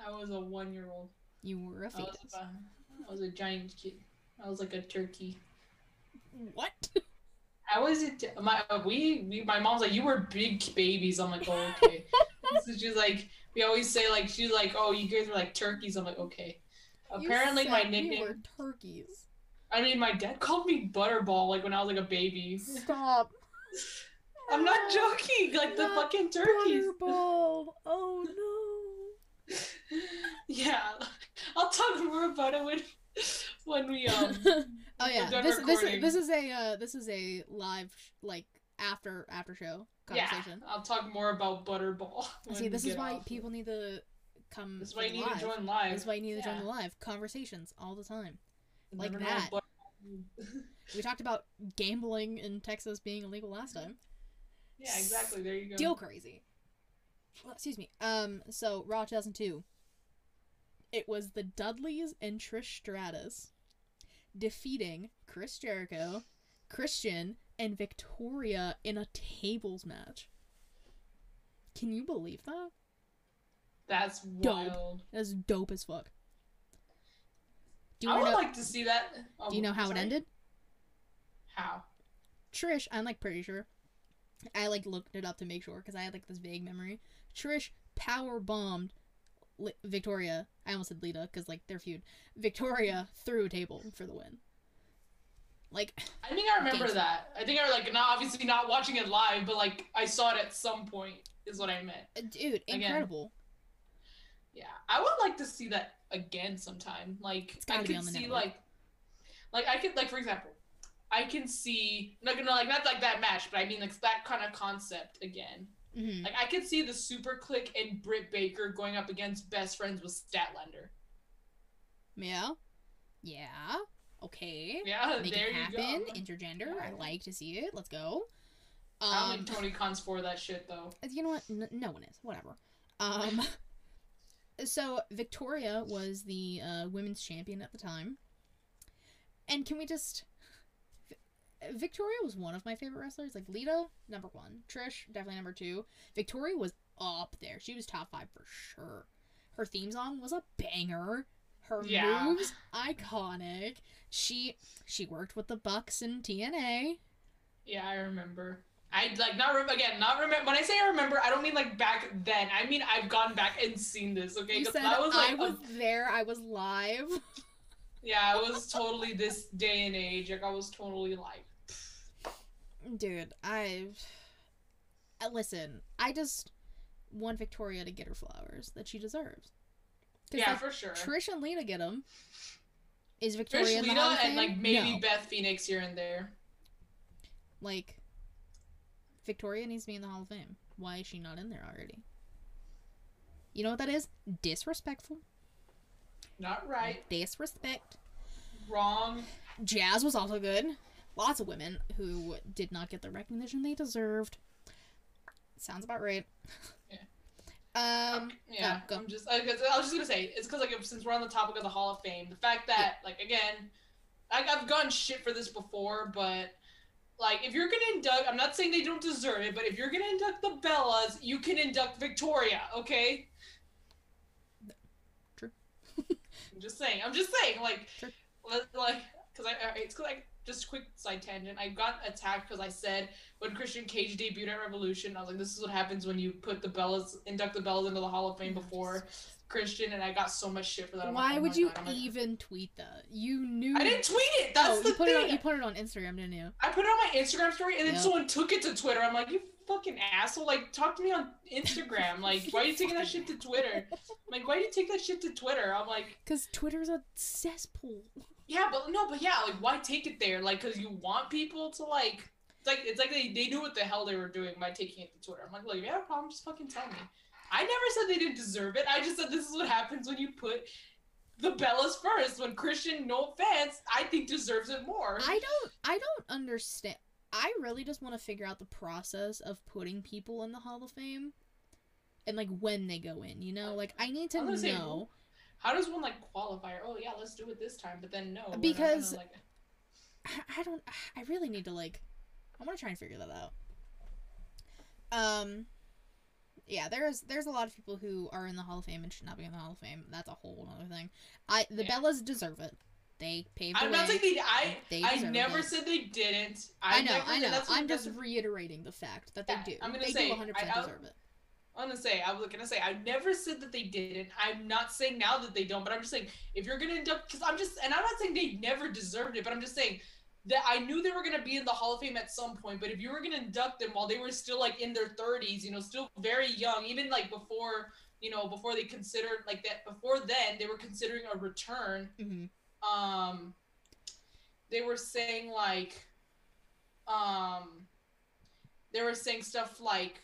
Speaker 2: I was a one year old.
Speaker 1: You were a
Speaker 2: I was,
Speaker 1: fetus.
Speaker 2: a, I was a giant kid. I was like a turkey.
Speaker 1: What?
Speaker 2: I was a t- my uh, we, we my mom's like you were big babies. I'm like oh okay. So she's like we always say like she's like oh you guys were like turkeys. I'm like okay.
Speaker 1: You
Speaker 2: Apparently my
Speaker 1: said
Speaker 2: nickname.
Speaker 1: Were turkeys.
Speaker 2: I mean my dad called me Butterball like when I was like a baby.
Speaker 1: Stop.
Speaker 2: I'm not joking. Like the
Speaker 1: Not
Speaker 2: fucking turkeys.
Speaker 1: Butterball. Oh no.
Speaker 2: yeah, I'll talk more about it when when we um.
Speaker 1: oh yeah,
Speaker 2: done
Speaker 1: this this is,
Speaker 2: recording.
Speaker 1: this is a uh, this is a live sh- like after after show
Speaker 2: Yeah. I'll talk more about Butterball.
Speaker 1: See, this is why
Speaker 2: off.
Speaker 1: people need to come.
Speaker 2: This is why you need
Speaker 1: live.
Speaker 2: to join live.
Speaker 1: This is why you need to join the live conversations all the time.
Speaker 2: You
Speaker 1: like that. We talked about gambling in Texas being illegal last time.
Speaker 2: yeah, exactly. There you go.
Speaker 1: Deal crazy. Well, excuse me. Um. So Raw 2002. It was the Dudleys and Trish Stratus defeating Chris Jericho, Christian, and Victoria in a tables match. Can you believe that?
Speaker 2: That's
Speaker 1: Dope.
Speaker 2: wild.
Speaker 1: That's dope as fuck. Do you
Speaker 2: I would
Speaker 1: know?
Speaker 2: like to see that. Oh,
Speaker 1: do you know how it ended?
Speaker 2: How?
Speaker 1: Trish, I'm like pretty sure. I like looked it up to make sure because I had like this vague memory. Trish power bombed Li- Victoria. I almost said Lita because like their feud. Victoria threw a table for the win. Like
Speaker 2: I think I remember
Speaker 1: Games.
Speaker 2: that. I think I like not obviously not watching it live, but like I saw it at some point. Is what I meant.
Speaker 1: uh, dude,
Speaker 2: Again.
Speaker 1: incredible.
Speaker 2: Yeah, I would like to see that again sometime. Like
Speaker 1: It's
Speaker 2: I could see
Speaker 1: network.
Speaker 2: like, like I could like for example, I can see not gonna like not like that match, but I mean like that kind of concept again.
Speaker 1: hmm
Speaker 2: Like I could see the SuperKliq and Britt Baker going up against best friends with Statlander.
Speaker 1: Yeah, yeah. Okay.
Speaker 2: Yeah,
Speaker 1: Make
Speaker 2: there
Speaker 1: it
Speaker 2: you go.
Speaker 1: Intergender. I like to see it. Let's go.
Speaker 2: I don't
Speaker 1: Um,
Speaker 2: think Tony Khan's for that shit though.
Speaker 1: you know what? N- no one is. Whatever. Um, so Victoria was the uh, women's champion at the time, and can we just? Victoria was one of my favorite wrestlers. Like Lita, number one. Trish, definitely number two. Victoria was up there. She was top five for sure. Her theme song was a banger. Her
Speaker 2: Yeah.
Speaker 1: moves iconic. She she worked with the Bucks in TNA.
Speaker 2: Yeah, I remember. I like not rem- again, not remember. When I say I remember, I don't mean like back then. I mean I've gone back and seen this. Okay,
Speaker 1: You said
Speaker 2: that was like
Speaker 1: I
Speaker 2: a-
Speaker 1: was there. I was live.
Speaker 2: yeah, I was totally this day and age. Like I was totally like,
Speaker 1: Dude, I uh, listen. I just want Victoria to get her flowers that she deserves.
Speaker 2: yeah,
Speaker 1: like,
Speaker 2: for sure.
Speaker 1: Trish and Lita get them. Is Victoria
Speaker 2: Trish,
Speaker 1: in the
Speaker 2: Lita,
Speaker 1: Hall of
Speaker 2: and like maybe
Speaker 1: No.
Speaker 2: Beth Phoenix here and there.
Speaker 1: Like, Victoria needs to be in the Hall of Fame. Why is she not in there already? You know what that is? Disrespectful.
Speaker 2: Not right.
Speaker 1: Disrespect.
Speaker 2: Wrong.
Speaker 1: Jazz was also good. Lots of women who did not get the recognition they deserved. Sounds about right.
Speaker 2: Yeah.
Speaker 1: Um.
Speaker 2: Yeah,
Speaker 1: go.
Speaker 2: I'm just. I, I was just gonna say it's because like if- since we're on the topic of the Hall of Fame, the fact that like again, like I've gotten shit for this before, but like if you're gonna induct, I'm not saying they don't deserve it, but if you're gonna induct the Bellas, you can induct Victoria, okay?
Speaker 1: True.
Speaker 2: I'm just saying. I'm just saying. Like,
Speaker 1: True.
Speaker 2: like, because I, it's 'cause I just a quick side tangent. I got attacked because I said when Christian Cage debuted at Revolution, I was like, this is what happens when you put the Bellas, induct the Bellas into the Hall of Fame before Christian, and I got so much shit for that. I'm
Speaker 1: Why
Speaker 2: like, oh
Speaker 1: would you
Speaker 2: God. I'm like,
Speaker 1: even tweet that? You knew.
Speaker 2: I didn't tweet it. That's
Speaker 1: oh,
Speaker 2: the
Speaker 1: you put
Speaker 2: thing.
Speaker 1: it on. You put it on Instagram, didn't you?
Speaker 2: I put it on my Instagram story, and then
Speaker 1: Yep.
Speaker 2: someone took it to Twitter. I'm like, you fucking asshole! Like, talk to me on Instagram. Like, why are you taking that shit to Twitter? I'm Like, why do you take that shit to Twitter? I'm like.
Speaker 1: Because Twitter's a cesspool.
Speaker 2: Yeah, but no, but yeah, like why take it there? Like, cause you want people to like. It's like it's like they, they knew what the hell they were doing by taking it to Twitter. I'm like, look, if you have a problem, just fucking tell me. I never said they didn't deserve it. I just said this is what happens when you put the Bellas first. When Christian, no offense, I think deserves it more.
Speaker 1: I don't I don't understand. I really just want to figure out the process of putting people in the Hall of Fame and like when they go in, you know? Like I need to
Speaker 2: gonna say,
Speaker 1: know
Speaker 2: How does one like qualify? Oh yeah, let's do it this time, but then no.
Speaker 1: Because-
Speaker 2: gonna, like,
Speaker 1: I- don't I really need to like I want to try and figure that out. Um yeah, there's there's a lot of people who are in the Hall of Fame and should not be in the Hall of Fame. That's a whole other thing. I the
Speaker 2: Yeah.
Speaker 1: Bellas deserve it. They paved the
Speaker 2: I'm not saying they. I
Speaker 1: They
Speaker 2: I never
Speaker 1: it.
Speaker 2: said they didn't.
Speaker 1: I,
Speaker 2: I,
Speaker 1: know,
Speaker 2: never,
Speaker 1: I know. I'm just reiterating the fact that they
Speaker 2: Yeah,
Speaker 1: do.
Speaker 2: I'm gonna
Speaker 1: they
Speaker 2: say,
Speaker 1: do 100%
Speaker 2: I- I-
Speaker 1: deserve it.
Speaker 2: I'm gonna say, I was gonna say, I never said that they didn't. I'm not saying now that they don't, but I'm just saying if you're gonna induct, because I'm just, and I'm not saying they never deserved it, but I'm just saying that I knew they were gonna be in the Hall of Fame at some point. But if you were gonna induct them while they were still like in their 30s, you know, still very young, even like before, you know, before they considered like that, before then they were considering a return.
Speaker 1: hmm
Speaker 2: um they were saying like um they were saying stuff like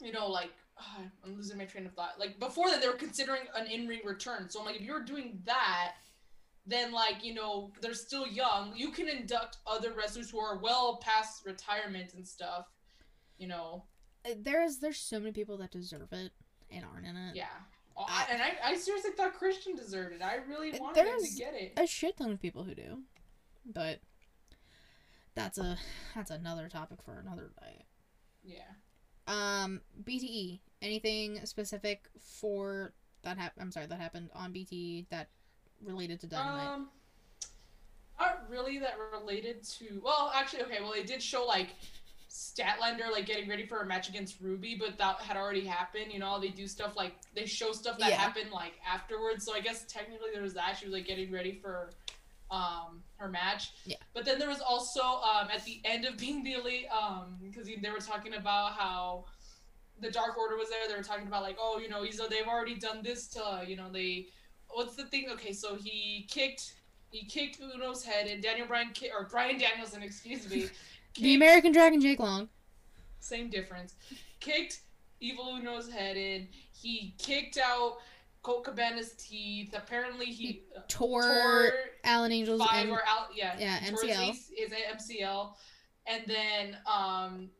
Speaker 2: you know like ah, i'm losing my train of thought. Like before that they were considering an in-ring return. So i'm like if you're doing that then like you know they're still young. You can induct other wrestlers who are well past retirement and stuff you know?
Speaker 1: Uh, There's there's so many people that deserve it and aren't in it.
Speaker 2: yeah. Oh, I, and I, I seriously thought christian deserved it. I really wanted him to get it.
Speaker 1: A shit ton of people who do, but that's a that's another topic for another day.
Speaker 2: yeah
Speaker 1: Um, BTE. Anything specific for that? Hap- I'm sorry, that happened on BTE that related to Dynamite.
Speaker 2: Um, not really that related to. Well, actually, okay. Well, they did show like Statlander like getting ready for a match against Ruby, but that had already happened. You know, they do stuff like they show stuff that
Speaker 1: Yeah.
Speaker 2: happened like afterwards. So I guess technically there was that. She was like getting ready for um her match.
Speaker 1: Yeah.
Speaker 2: But then there was also um at the end of being the elite um because they were talking about how the Dark Order was there. They were talking about like oh you know he's they've already done this to you know they what's the thing? Okay, so he kicked he kicked Uno's head and Daniel Bryan ki- or Brian Danielson, excuse me.
Speaker 1: the American Dragon Jake Long.
Speaker 2: same difference. Kicked Evil Uno's head in. He kicked out Colt Cabana's teeth. Apparently he, uh,
Speaker 1: Tore,
Speaker 2: tore
Speaker 1: Alan Angels
Speaker 2: five
Speaker 1: and
Speaker 2: or out yeah
Speaker 1: yeah, MCL.
Speaker 2: His, his MCL, and then um,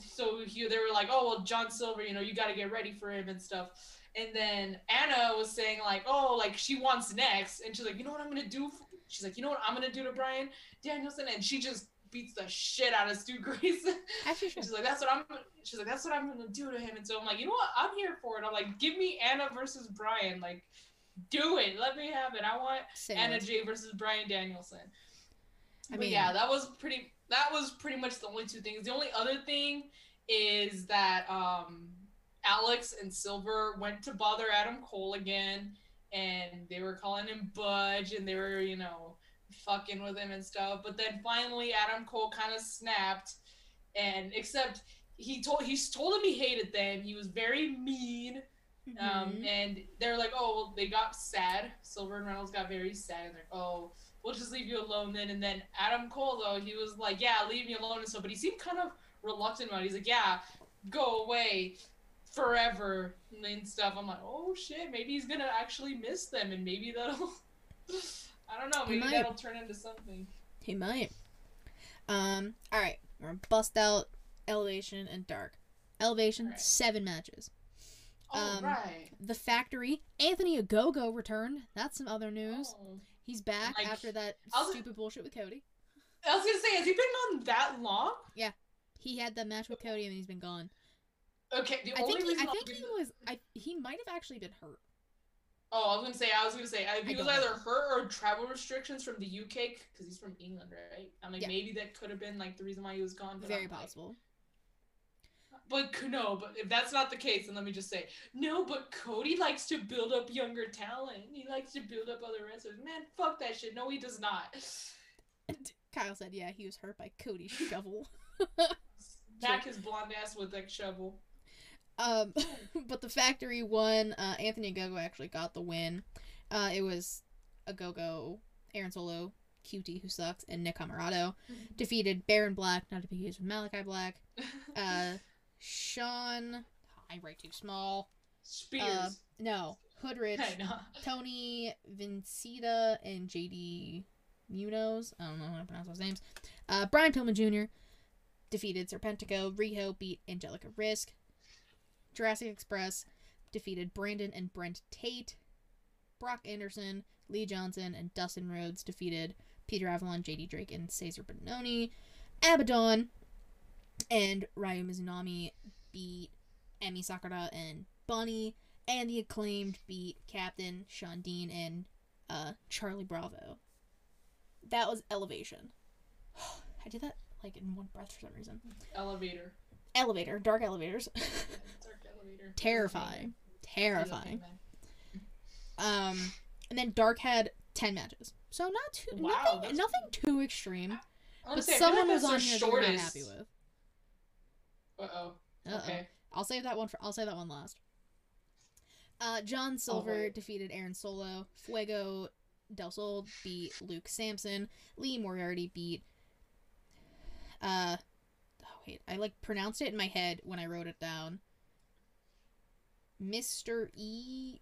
Speaker 2: so he they were like, oh well, John Silver, you know, you got to get ready for him and stuff. And then Anna was saying like, oh, like she wants next, and she's like, you know what I'm gonna do? She's like, you know what I'm gonna do to Brian Danielson, and she just beats the shit out of Stu Grayson.
Speaker 1: actually.
Speaker 2: She's like, that's what I'm. She's like, that's what I'm gonna do to him. And so I'm like, you know what? I'm here for it. I'm like, give me Anna versus Brian. Like, do it. Let me have it. I want
Speaker 1: Say
Speaker 2: Anna Jay versus Brian Danielson.
Speaker 1: I
Speaker 2: but
Speaker 1: mean-
Speaker 2: yeah, that was pretty. That was pretty much the only two things. The only other thing is that um, Alex and Silver went to bother Adam Cole again, and they were calling him Budge, and they were, you know, fucking with him and stuff. But then finally, Adam Cole kind of snapped, and except he told he told him he hated them. He was very mean. Um,
Speaker 1: Mhm.
Speaker 2: and they're like, oh, well, they got sad. Silver and Reynolds got very sad, and they're like, oh, we'll just leave you alone then. And then Adam Cole, though, he was like, yeah, leave me alone and stuff. But he seemed kind of reluctant about it. He's like, yeah, go away forever and stuff. I'm like, oh shit, maybe he's gonna actually miss them, and maybe that'll, I don't know, maybe
Speaker 1: might.
Speaker 2: that'll turn into something.
Speaker 1: He might. Um. All right. We're gonna bust out Elevation and Dark. Elevation
Speaker 2: Alright.
Speaker 1: seven matches.
Speaker 2: All
Speaker 1: Um,
Speaker 2: right.
Speaker 1: The Factory. Anthony Ogogo returned. That's some other news.
Speaker 2: Oh.
Speaker 1: He's back
Speaker 2: Like,
Speaker 1: after that
Speaker 2: I was-
Speaker 1: stupid bullshit with Cody.
Speaker 2: I was gonna say, has he been on that long?
Speaker 1: Yeah, he had that match with Cody and he's been gone.
Speaker 2: Okay, the
Speaker 1: I
Speaker 2: only
Speaker 1: think he, I think he was. I he might have actually been hurt.
Speaker 2: Oh, I was gonna say, I was gonna say, I,
Speaker 1: I
Speaker 2: he was
Speaker 1: don't know.
Speaker 2: either hurt or travel restrictions from the UK because he's from England, right? I'm like,
Speaker 1: Yeah.
Speaker 2: maybe that could have been like the reason why he was gone. But
Speaker 1: Very
Speaker 2: I'm like-
Speaker 1: possible.
Speaker 2: but no, but if that's not the case, then let me just say, no. But Cody likes to build up younger talent. He likes to build up other wrestlers. Man, fuck that shit. No, he does not.
Speaker 1: Kyle said, "Yeah, he was hurt by Cody's shovel."
Speaker 2: Smack his blonde ass with that shovel.
Speaker 1: Um, but the factory won. Uh, Anthony Ogogo actually got the win. Uh, it was Ogogo, Aaron Solo, QT, who sucks, and Nick Comoroto. Defeated Baron Black, not to be used with Malachi Black. Uh, Shawn, I write too small.
Speaker 2: Spears.
Speaker 1: Uh, no, Hoodrich. Tony Vincita, and JD Munoz. I don't know how to pronounce those names. Uh, Brian Pillman Jr. defeated Serpentico. Riho beat Angelica Risk. Jurassic Express defeated Brandon and Brent Tate. Brock Anderson, Lee Johnson, and Dustin Rhodes defeated Peter Avalon, JD Drake, and Cesar Bononi. Abaddon and Ryo Mizunami beat Emi Sakura and Bunny. And the acclaimed beat Captain, Shawn Dean, and uh, Charlie Bravo. That was Elevation. I did that like in one breath for some reason.
Speaker 2: Elevator.
Speaker 1: Elevator, dark elevators.
Speaker 2: Dark.
Speaker 1: Terrifying. Terrifying. Um, and then Dark had ten matches, so not too
Speaker 2: Wow,
Speaker 1: nothing, nothing too extreme. But someone
Speaker 2: like
Speaker 1: was on
Speaker 2: the
Speaker 1: here that we're not happy with.
Speaker 2: Uh oh.
Speaker 1: Uh-oh.
Speaker 2: Okay.
Speaker 1: I'll save that one for. I'll save that one last. Uh, John Silver
Speaker 2: wait.
Speaker 1: defeated Aaron Solo. Fuego Del Sol beat Luke Sampson. Lee Moriarty beat. Uh, oh wait, I like pronounced it in my head when I wrote it down. Mister E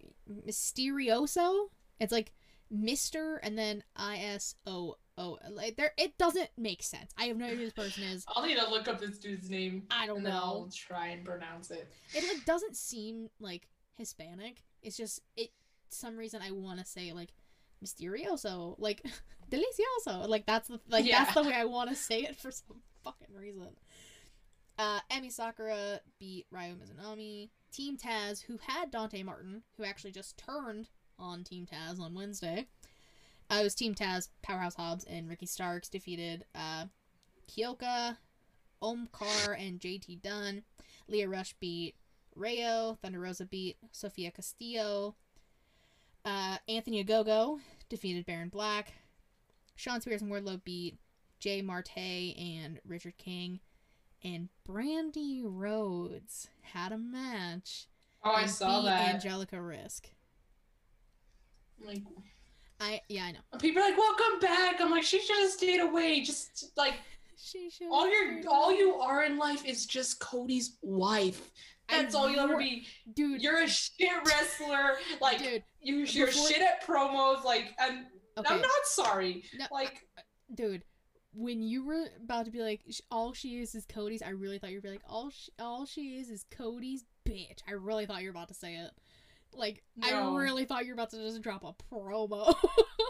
Speaker 1: Mysterioso. It's like Mister and then I S O O. Like there, it doesn't make sense. I have no idea who this person is.
Speaker 2: I'll need to look up this dude's name.
Speaker 1: I don't
Speaker 2: and then
Speaker 1: know.
Speaker 2: I'll try and pronounce it.
Speaker 1: it like doesn't seem like Hispanic. It's just it some reason I want to say like misterioso, like delicioso. Like that's the like
Speaker 2: Yeah.
Speaker 1: that's the way I want to say it for some fucking reason. Uh, Emi Sakura beat Ryo Mizunami. Team Taz, who had Dante Martin, who actually just turned on Team Taz on Wednesday. Uh, it was Team Taz, Powerhouse Hobbs, and Ricky Starks defeated uh, Kyoka, Omkar, and JT Dunn. Leah Rush beat Rayo. Thunder Rosa beat Sofia Castillo. Uh, Anthony Ogogo defeated Baron Black. Shawn Spears and Wardlow beat Jay Marte and Richard King. And Brandi Rhodes had a match.
Speaker 2: Oh, I saw that.
Speaker 1: Angelica Risk.
Speaker 2: Like
Speaker 1: I yeah I know.
Speaker 2: people are like, "Welcome back." I'm like, she should have stayed away. Just like
Speaker 1: She should.
Speaker 2: all your all you are in life is just Cody's wife. That's all you'll ever be.
Speaker 1: dude.
Speaker 2: You're a shit wrestler. Like
Speaker 1: dude.
Speaker 2: you, you're
Speaker 1: before-
Speaker 2: shit at promos. Like, and
Speaker 1: Okay.
Speaker 2: I'm not sorry.
Speaker 1: No,
Speaker 2: Like,
Speaker 1: dude when you were about to be like all she is is cody's i really thought you'd be like all she, all she is is cody's bitch i really thought you were about to say it like
Speaker 2: No.
Speaker 1: i really thought you were about to just drop a promo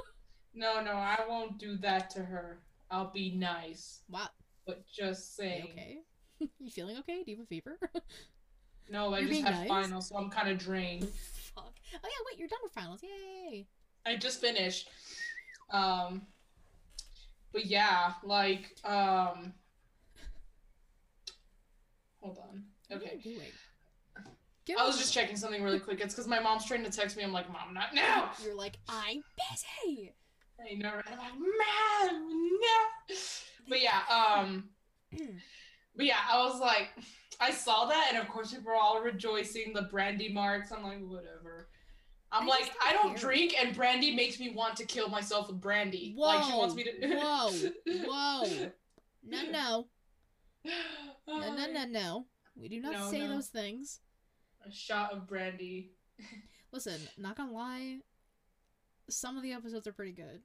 Speaker 2: no, no, I won't do that to her. I'll be nice,
Speaker 1: wow
Speaker 2: but just saying.
Speaker 1: okay you feeling okay do you have a fever
Speaker 2: No, I
Speaker 1: You're
Speaker 2: just had
Speaker 1: nice?
Speaker 2: finals, so I'm kind of drained.
Speaker 1: fuck oh yeah wait you're done with finals yay
Speaker 2: I just finished. Um, but yeah, like, um, hold on. Okay.
Speaker 1: you doing Get
Speaker 2: I was just checking something really quick. It's because my mom's trying to text me. I'm like, Mom, not now.
Speaker 1: you're like i'm busy
Speaker 2: I know, right? I'm like, Mom, no. But yeah, um, but yeah, I was like, I saw that, and of course, we were all rejoicing the brandy marks. I'm like, whatever. I'm
Speaker 1: I
Speaker 2: like, I
Speaker 1: don't
Speaker 2: drink, and brandy makes me want to kill myself with brandy. like she wants me to.
Speaker 1: Whoa, whoa. no oh, no no no no no we do not
Speaker 2: No,
Speaker 1: say
Speaker 2: no.
Speaker 1: those things
Speaker 2: A shot of brandy.
Speaker 1: Listen, not gonna lie, some of the episodes are pretty good.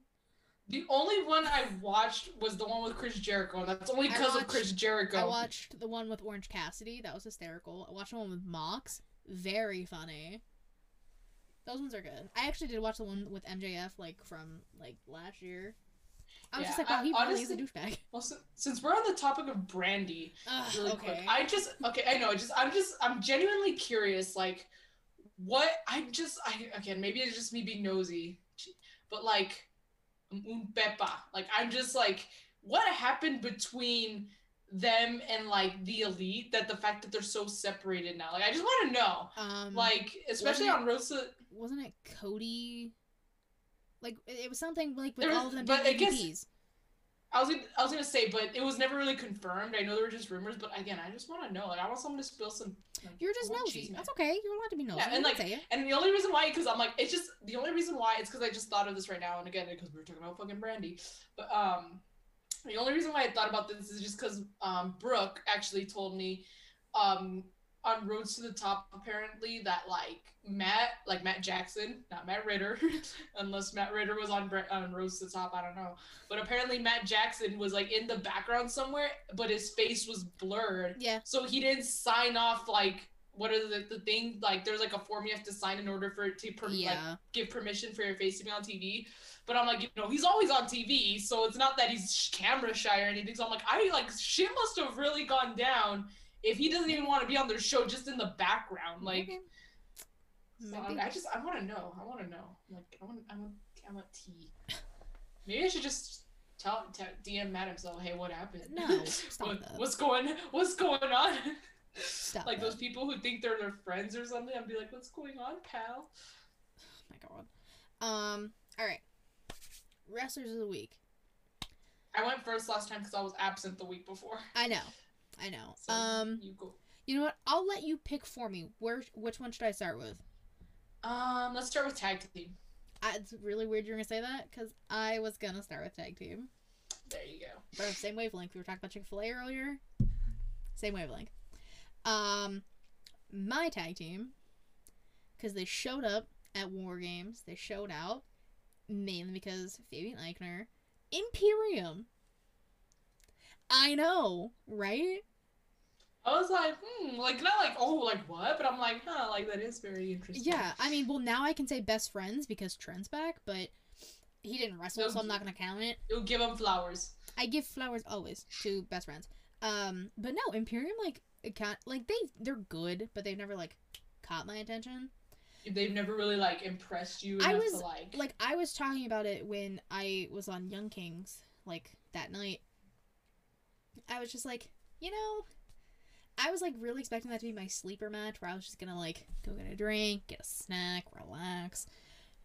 Speaker 2: The only one I watched was the one with Chris Jericho, and that's only because of Chris Jericho.
Speaker 1: I watched the one with Orange Cassidy, that was hysterical. I watched the one with Mox, very funny. Those ones are good. I actually did watch the one with MJF, like from like last year. I was just like, wow,
Speaker 2: I-
Speaker 1: he really is a douchebag.
Speaker 2: Well, si- since we're on the topic of brandy,
Speaker 1: Ugh,
Speaker 2: really
Speaker 1: okay.
Speaker 2: quick, I just okay, I know, I just I'm just I'm genuinely curious, like, what I'm just I again maybe it's just me being nosy, but like, um, Pepa, like I'm just like, what happened between them and like the elite that the fact that they're so separated now, like I just want to know,
Speaker 1: um,
Speaker 2: like especially on Rosa.
Speaker 1: Wasn't it Cody? Like it was something like with
Speaker 2: was-
Speaker 1: all of them
Speaker 2: but I guess- I was gonna, I was gonna say, but it was never really confirmed. I know there were just rumors, but again, I just want to know. Like, I want someone to spill some. Like,
Speaker 1: You're just nosy.
Speaker 2: cheese.
Speaker 1: That's okay. You're allowed to be nosy.
Speaker 2: Yeah, and, like. And the only reason why, because I'm like, it's just the only reason why it's because I just thought of this right now, and again, because we were talking about fucking brandy. But um, the only reason why I thought about this is just because um, Brooke actually told me, um, on Rhodes to the Top, apparently that like Matt, like Matt Jackson, not Matt Ritter, unless Matt Ritter was on on Rhodes to the Top, I don't know. But apparently Matt Jackson was like in the background somewhere, but his face was blurred.
Speaker 1: Yeah.
Speaker 2: So he didn't sign off like what are the, the thing like there's like a form you have to sign in order for it to per- like
Speaker 1: Yeah.
Speaker 2: give permission for your face to be on TV. But I'm like, you know, he's always on TV, so it's not that he's camera shy or anything. So I'm like, I like shit must have really gone down if he doesn't even want to be on their show just in the background. Like,
Speaker 1: Okay.
Speaker 2: so
Speaker 1: Maybe.
Speaker 2: I'm- I just I want to know. I want to know. Like, I want I want I want tea. Maybe I should just tell, tell DM Matt himself, hey, what happened?
Speaker 1: No,
Speaker 2: What-. What's going What's going on?
Speaker 1: Stop
Speaker 2: like
Speaker 1: that.
Speaker 2: those people who think they're their friends or something. I'd be like, what's going on, pal?
Speaker 1: my god. Um. All right. Wrestlers of the week.
Speaker 2: I went first last time because I was absent the week before.
Speaker 1: I know. I know.
Speaker 2: So
Speaker 1: um.
Speaker 2: you go.
Speaker 1: You know what? I'll let you pick for me. Where? Which one should I start with?
Speaker 2: Um, let's start with tag team.
Speaker 1: I, it's really weird you're gonna say that because I was gonna start with tag team.
Speaker 2: There you go.
Speaker 1: But same wavelength. We were talking about Chick Fil A earlier. Same wavelength. Um, my tag team, because they showed up at War Games. They showed out mainly because Fabian Aichner, Imperium. I know, right?
Speaker 2: I was like, hmm, like not like oh, like what? But I'm like, huh, like that is very interesting.
Speaker 1: Yeah, I mean, well, now I can say best friends because Trent's back, but he didn't wrestle, so I'm not gonna count it.
Speaker 2: You'll give them flowers.
Speaker 1: I give flowers always to best friends. Um, but no, Imperium like can't like they they're good, but they've never like caught my attention.
Speaker 2: They've never really like impressed you
Speaker 1: I was,
Speaker 2: to like.
Speaker 1: Like I was talking about it when I was on Young Kings like that night. I was just like, you know, I was like really expecting that to be my sleeper match where I was just gonna like go get a drink, get a snack, relax.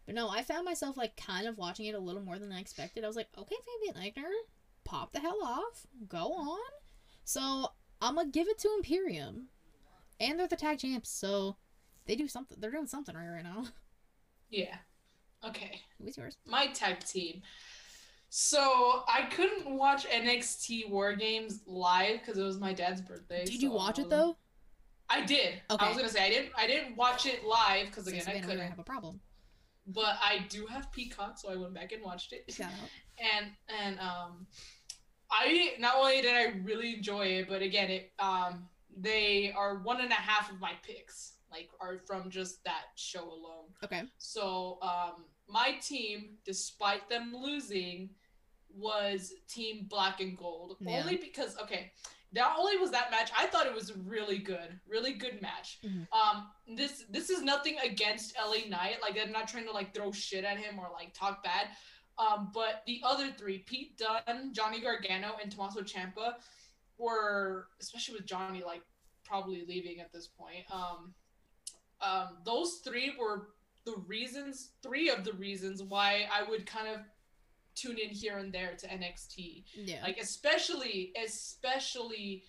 Speaker 1: But no, I found myself like kind of watching it a little more than I expected. I was like, okay, Fabian Aichner, pop the hell off, go on. So I'm gonna give it to Imperium, and they're the tag champs, so they do something. They're doing something right right now.
Speaker 2: yeah. Okay.
Speaker 1: Who's yours?
Speaker 2: my tag team. So I couldn't watch NXT War Games live because it was my dad's birthday.
Speaker 1: Did you watch it though?
Speaker 2: I did.
Speaker 1: Okay.
Speaker 2: I was gonna say I didn't. I didn't watch it live because
Speaker 1: So
Speaker 2: again I
Speaker 1: Savannah, we're gonna
Speaker 2: couldn't.
Speaker 1: have a problem.
Speaker 2: But I do have Peacock, so I went back and watched it.
Speaker 1: Shout out.
Speaker 2: and and um i not only did i really enjoy it but again it um they are one and a half of my picks like are from just that show alone
Speaker 1: Okay.
Speaker 2: so um my team despite them losing was team black and gold
Speaker 1: Yeah.
Speaker 2: only because okay not only was that match i thought it was really good really good match
Speaker 1: Mhm.
Speaker 2: um this this is nothing against la knight like i'm not trying to like throw shit at him or like talk bad um, but the other three, Pete Dunne, Johnny Gargano, and Tommaso Ciampa, were especially with Johnny like probably leaving at this point. Um, um, those three were the reasons, three of the reasons why I would kind of tune in here and there to NXT.
Speaker 1: Yeah.
Speaker 2: Like especially, especially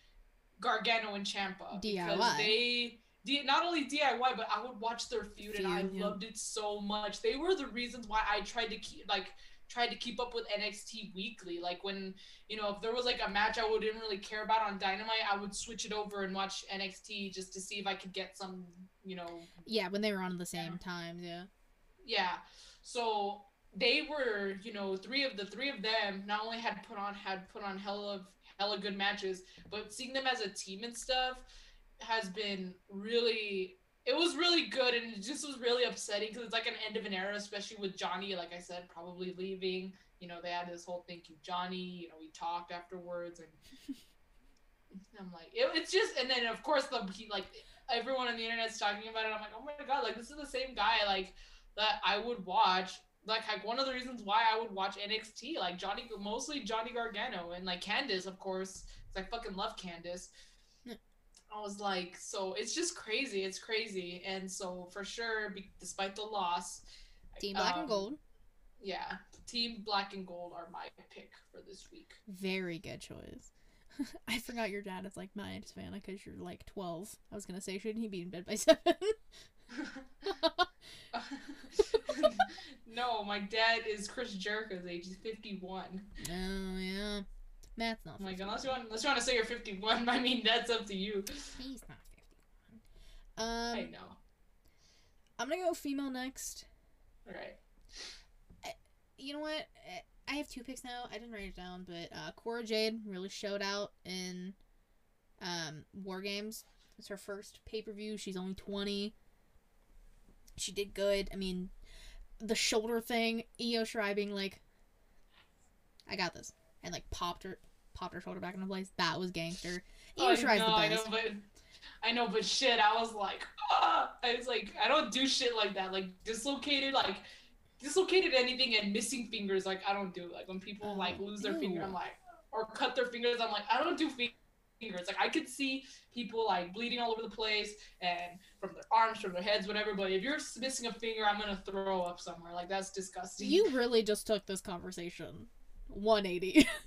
Speaker 2: Gargano and Ciampa because they. Not only DIY, but I would watch their feud, and I
Speaker 1: yeah.
Speaker 2: loved it so much. They were the reasons why I tried to keep like tried to keep up with NXT weekly. Like when you know if there was like a match I wouldn't really care about on Dynamite, I would switch it over and watch NXT just to see if I could get some you know
Speaker 1: yeah, when they were on at the same times, yeah.
Speaker 2: yeah. So they were, you know, three of the three of them not only had put on had put on hella of hella good matches, but seeing them as a team and stuff has been really it was really good and it just was really upsetting because it's like an end of an era, especially with Johnny, like I said, probably leaving. You know, they had this whole thank you, Johnny. You know, we talked afterwards and I'm like, it, it's just, and then of course the he, like everyone on the internet's talking about it. I'm like, oh my god, like this is the same guy like that I would watch. Like, like one of the reasons why I would watch NXT, like Johnny, mostly Johnny Gargano and like Candice, of course, I fucking love Candice. I was like, so it's just crazy, it's crazy, and so for sure, be, despite the loss,
Speaker 1: Team Black
Speaker 2: um,
Speaker 1: and Gold.
Speaker 2: yeah, Team Black and Gold are my pick for this week.
Speaker 1: Very good choice. I forgot your dad is like mine, Savannah, because you're like 12. I was gonna say, shouldn't he be in bed by 7?
Speaker 2: no, my dad is Chris Jericho's age. He's 51.
Speaker 1: oh, yeah. Matt's not.
Speaker 2: I'm like,
Speaker 1: 51.
Speaker 2: unless you want, unless you want to say you're 51, I mean that's up to you.
Speaker 1: He's not 51. Um,
Speaker 2: I know.
Speaker 1: I'm gonna go female next.
Speaker 2: All right.
Speaker 1: You know what? Eh, I have two picks now. I didn't write it down, but uh, Cora Jade really showed out in um, War Games. It's her first pay per view. She's only 20. She did good. I mean, the shoulder thing, Io Shirai being like, I got this. And like popped her popped her shoulder back into place. That was gangster. Io
Speaker 2: Oh, I
Speaker 1: Shirai's
Speaker 2: know,
Speaker 1: the
Speaker 2: I know,
Speaker 1: best.
Speaker 2: but I know, but shit, I was like, ah! I was like, I don't do shit like that. Like dislocated, like dislocated anything and missing fingers. Like I don't do. Like when people
Speaker 1: Oh,
Speaker 2: like lose their
Speaker 1: ew.
Speaker 2: finger, I'm like, or cut their fingers. I'm like, I don't do fingers. Like I could see people like bleeding all over the place and from their arms, from their heads, whatever. But if you're missing a finger, I'm gonna throw up somewhere. Like that's disgusting.
Speaker 1: You really just took this conversation 180.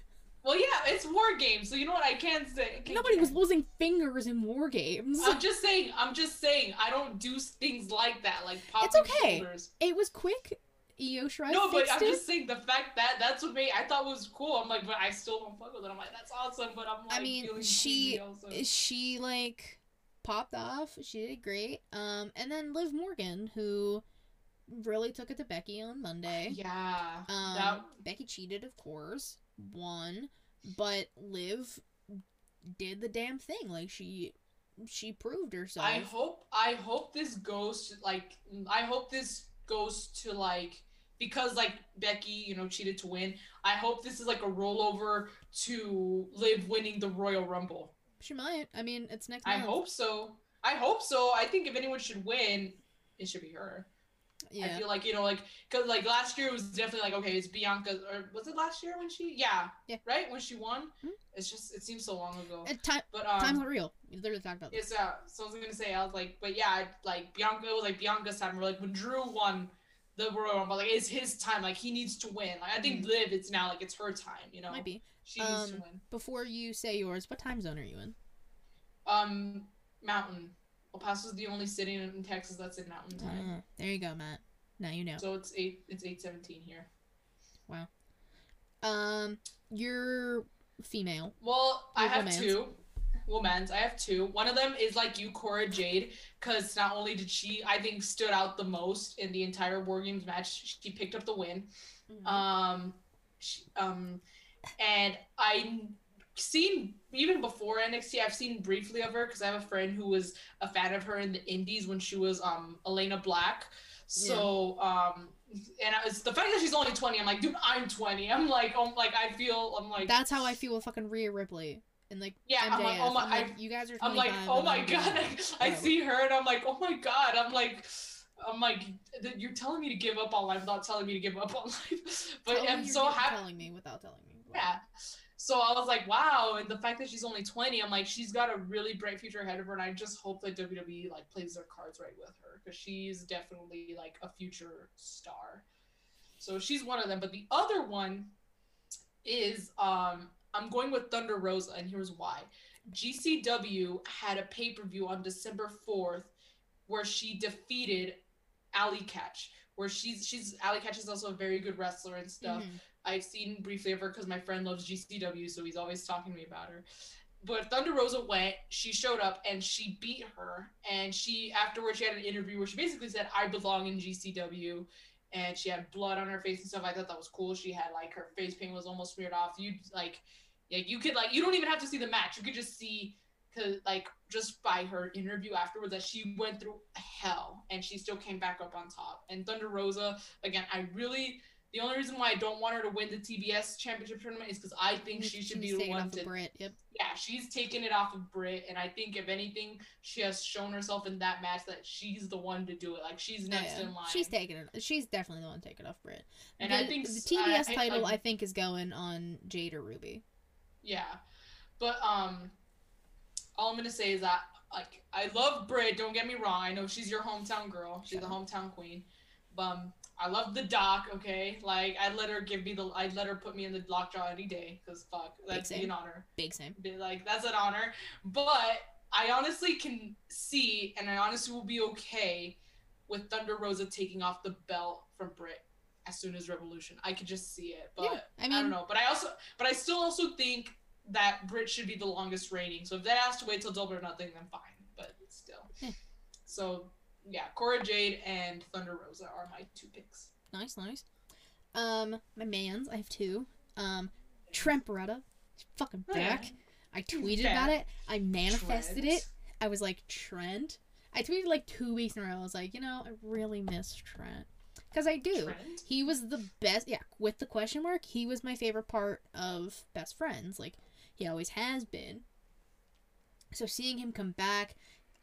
Speaker 2: Well, yeah, it's war games, so you know what I can't say. Can't
Speaker 1: Nobody was losing fingers in war games.
Speaker 2: I'm just saying. I'm just saying. I don't do things like that, like popping
Speaker 1: It's okay.
Speaker 2: shoulders.
Speaker 1: It was quick.
Speaker 2: No, but I'm
Speaker 1: it.
Speaker 2: just saying the fact that that's what made I thought was cool. I'm like, but I still don't fuck with it. I'm like, that's awesome, but I'm like,
Speaker 1: I mean, she- she like popped off. She did great. Um, and then Liv Morgan, who really took it to Becky on Monday.
Speaker 2: yeah,
Speaker 1: Um,
Speaker 2: that
Speaker 1: Becky cheated, of course, won, but Liv did the damn thing. Like she, she proved herself.
Speaker 2: I hope I hope this goes to like I hope this goes to like because like Becky, you know, cheated to win. I hope this is like a rollover to Liv winning the Royal Rumble.
Speaker 1: she might. I mean, it's next
Speaker 2: I
Speaker 1: month.
Speaker 2: hope so. I hope so. I think if anyone should win, it should be her.
Speaker 1: Yeah.
Speaker 2: I feel like you know, like because like last year it was definitely like okay, it's Bianca or was it last year when she yeah
Speaker 1: Yeah.
Speaker 2: right when she won.
Speaker 1: Mhm.
Speaker 2: It's just it seems so long ago.
Speaker 1: And time,
Speaker 2: But um,
Speaker 1: time's not real. You literally talked about this.
Speaker 2: It's uh, so I was gonna say I was like, but yeah, I- like Bianca it was like Bianca's time. Or like when Drew won the Royal Rumble, like it's his time. Like he needs to win. Like I think Liv, it's now like it's her time. You know,
Speaker 1: Might be.
Speaker 2: she needs to
Speaker 1: Um,
Speaker 2: win.
Speaker 1: Before you say yours, what time zone are you in?
Speaker 2: Um, Mountain. El Paso's the only city in Texas that's in Mountain time.
Speaker 1: Uh, there you go, Matt. Now you know.
Speaker 2: So it's eight. It's eight seventeen here. Wow.
Speaker 1: Um, you're female.
Speaker 2: Well, I have
Speaker 1: womans.
Speaker 2: two. Women's. I have two. One of them is like you, Cora Jade, because not only did she, I think, stood out the most in the entire War Games match. She picked up the win. Um, she, um, and I seen even before NXT. I've seen briefly of her because I have a friend who was a fan of her in the Indies when she was um Elayna Black. So um, and it's the fact that she's only twenty. I'm like, dude, I'm twenty. I'm like, um, like I feel. I'm like,
Speaker 1: That's how I feel with fucking Rhea Ripley and like
Speaker 2: Yeah,
Speaker 1: MJF.
Speaker 2: I'm like, oh my-
Speaker 1: I'm like,
Speaker 2: I-
Speaker 1: you guys are.
Speaker 2: I'm like, oh my
Speaker 1: I'm
Speaker 2: god!
Speaker 1: like,
Speaker 2: I, I see her and I'm like, oh my god! I'm like, I'm like, you're telling me to give up on life, not telling me to give up on life. But
Speaker 1: tell
Speaker 2: I'm so happy.
Speaker 1: Telling me without telling me.
Speaker 2: Yeah. So I was like, wow. And the fact that she's only 20, I'm like, she's got a really bright future ahead of her. And I just hope that WWE like plays their cards right with her because she's definitely like a future star. So she's one of them. But the other one is um I'm going with Thunder Rosa, and here's why. GCW had a pay per view on December 4th where she defeated Allie Katch. Where she's she's Allie Katch is also a very good wrestler and stuff.
Speaker 1: Mhm.
Speaker 2: I've seen briefly of her because my friend loves GCW, so he's always talking to me about her. But Thunder Rosa went, she showed up and she beat her. And she afterwards she had an interview where she basically said, I belong in GCW. And she had blood on her face and stuff. I thought that was cool. She had like her face paint was almost smeared off. You like yeah, you could like you don't even have to see the match. You could just see cause like just by her interview afterwards that she went through hell and she still came back up on top. And Thunder Rosa, again, I really the only reason why I don't want her to win the TBS championship tournament is because I think she should be the one
Speaker 1: off
Speaker 2: to.
Speaker 1: of Britt. Yep.
Speaker 2: Yeah, she's taken it off of Britt, and I think if anything, she has shown herself in that match that she's the one to do it. Like she's
Speaker 1: Oh,
Speaker 2: next
Speaker 1: yeah.
Speaker 2: in line.
Speaker 1: She's taking it. She's definitely the one taking it off Britt.
Speaker 2: And
Speaker 1: the,
Speaker 2: I think
Speaker 1: the TBS
Speaker 2: I- I-
Speaker 1: title,
Speaker 2: I-
Speaker 1: I think, is going on Jade or Ruby.
Speaker 2: Yeah, but um, all I'm gonna say is that like I love Britt. Don't get me wrong. I know she's your hometown girl. She's
Speaker 1: Sure.
Speaker 2: a hometown queen. But um, I love the doc. Okay, like I'd let her give me the. I'd let her put me in the lockjaw any day. Cause fuck, that's an honor.
Speaker 1: Big same.
Speaker 2: Be like that's an honor. But I honestly can see, and I honestly will be okay with Thunder Rosa taking off the belt from Britt as soon as Revolution. I could just see it, but
Speaker 1: Yeah, I mean, I,
Speaker 2: don't know. But I also, but I still also think that Britt should be the longest reigning. So if that has to wait till Double or Nothing, then fine. But still.
Speaker 1: Yeah.
Speaker 2: So yeah, Cora Jade and Thunder Rosa are my two picks.
Speaker 1: Nice, nice. Um, my man's, I have two. Um, Trent Beretta, he's fucking
Speaker 2: Oh, yeah.
Speaker 1: back. I tweeted about it. I manifested
Speaker 2: Trent.
Speaker 1: it. I was like, Trent. I tweeted like two weeks in a row. I was like, you know, I really miss Trent. Because I do.
Speaker 2: Trent?
Speaker 1: He was the best. Yeah, with the question mark, he was my favorite part of Best Friends. Like, he always has been. So seeing him come back,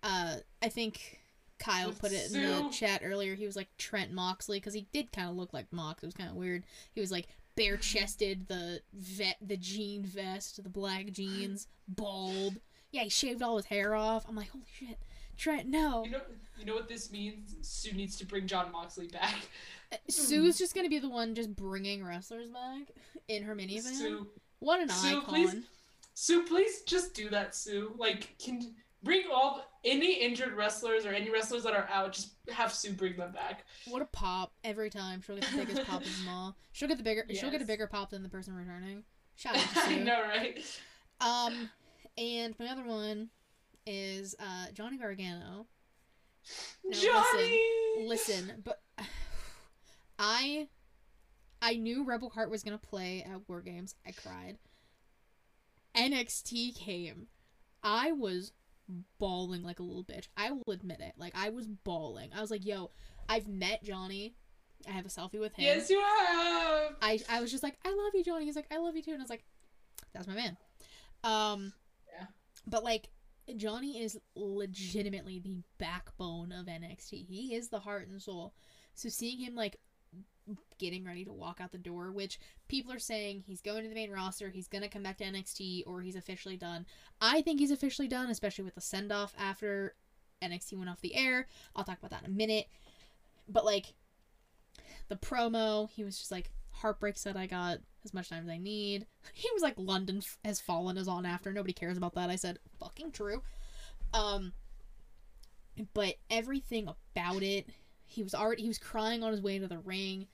Speaker 1: uh, I think Kyle
Speaker 2: With
Speaker 1: put it in the chat earlier. He was like Trent Moxley because he did kind of look like Mox. It was kind of weird. He was like bare chested, the vet, the jean vest, the black jeans, bald. Yeah, he shaved all his hair off. I'm like, holy shit, Trent, no.
Speaker 2: You know, you know what this means? Sue needs to bring Jon Moxley back.
Speaker 1: Uh, Sue's just gonna be the one just bringing wrestlers back in her minivan.
Speaker 2: Sue,
Speaker 1: What an
Speaker 2: Sue,
Speaker 1: icon!
Speaker 2: please. Sue, please just do that, Sue. Like, can bring all any injured wrestlers or any wrestlers that are out. Just have Sue bring them back.
Speaker 1: What a pop every time. She'll get the biggest pop of them all. She'll get the bigger. She'll get a bigger pop than the person returning. Shout out to
Speaker 2: I know, right?
Speaker 1: Um, and my other one is uh Johnny Gargano. Now,
Speaker 2: Johnny.
Speaker 1: Listen, but I I knew Rebel Heart was gonna play at War Games. I cried. NXT came. I was bawling like a little bitch. I will admit it. Like I was bawling. I was like, "Yo, I've met Johnny. I have a selfie with him."
Speaker 2: Yes, you have.
Speaker 1: I I was just like, I love you, Johnny. He's like, I love you too, and I was like, that's my man. Um,
Speaker 2: Yeah.
Speaker 1: But like, Johnny is legitimately the backbone of NXT. He is the heart and soul. So seeing him like getting ready to walk out the door, which people are saying he's going to the main roster, he's gonna come back to NXT, or he's officially done. I think he's officially done, especially with the send off after NXT went off the air. I'll talk about that in a minute. But like the promo, he was just like heartbreak said I got as much time as I need. He was like London f- has fallen is on after. Nobody cares about that. I said fucking true. Um but everything about it, he was already he was crying on his way to the ring.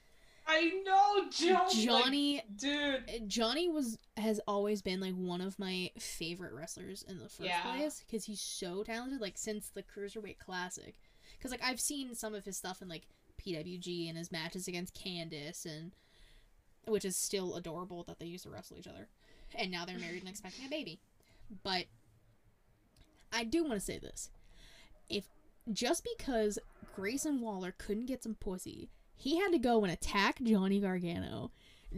Speaker 2: I know, John.
Speaker 1: Johnny
Speaker 2: like, dude.
Speaker 1: Johnny was has always been like one of my favorite wrestlers in the first
Speaker 2: Yeah.
Speaker 1: place because he's so talented. Like since the cruiserweight classic, because like I've seen some of his stuff in like PWG and his matches against Candice and which is still adorable that they used to wrestle each other, and now they're married and expecting a baby. But I do want to say this: if just because Grayson Waller couldn't get some pussy, he had to go and attack Johnny Gargano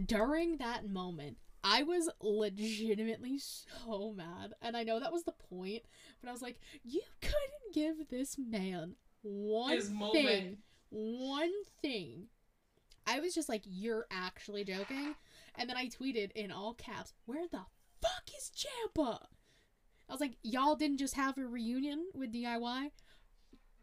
Speaker 1: during that moment, I was legitimately so mad. And I know that was the point, but I was like, you couldn't give this man one
Speaker 2: His
Speaker 1: thing.
Speaker 2: moment.
Speaker 1: One thing. I was just like, you're actually joking. And then I tweeted in all caps, where the fuck is Ciampa? I was like, y'all didn't just have a reunion with DIY?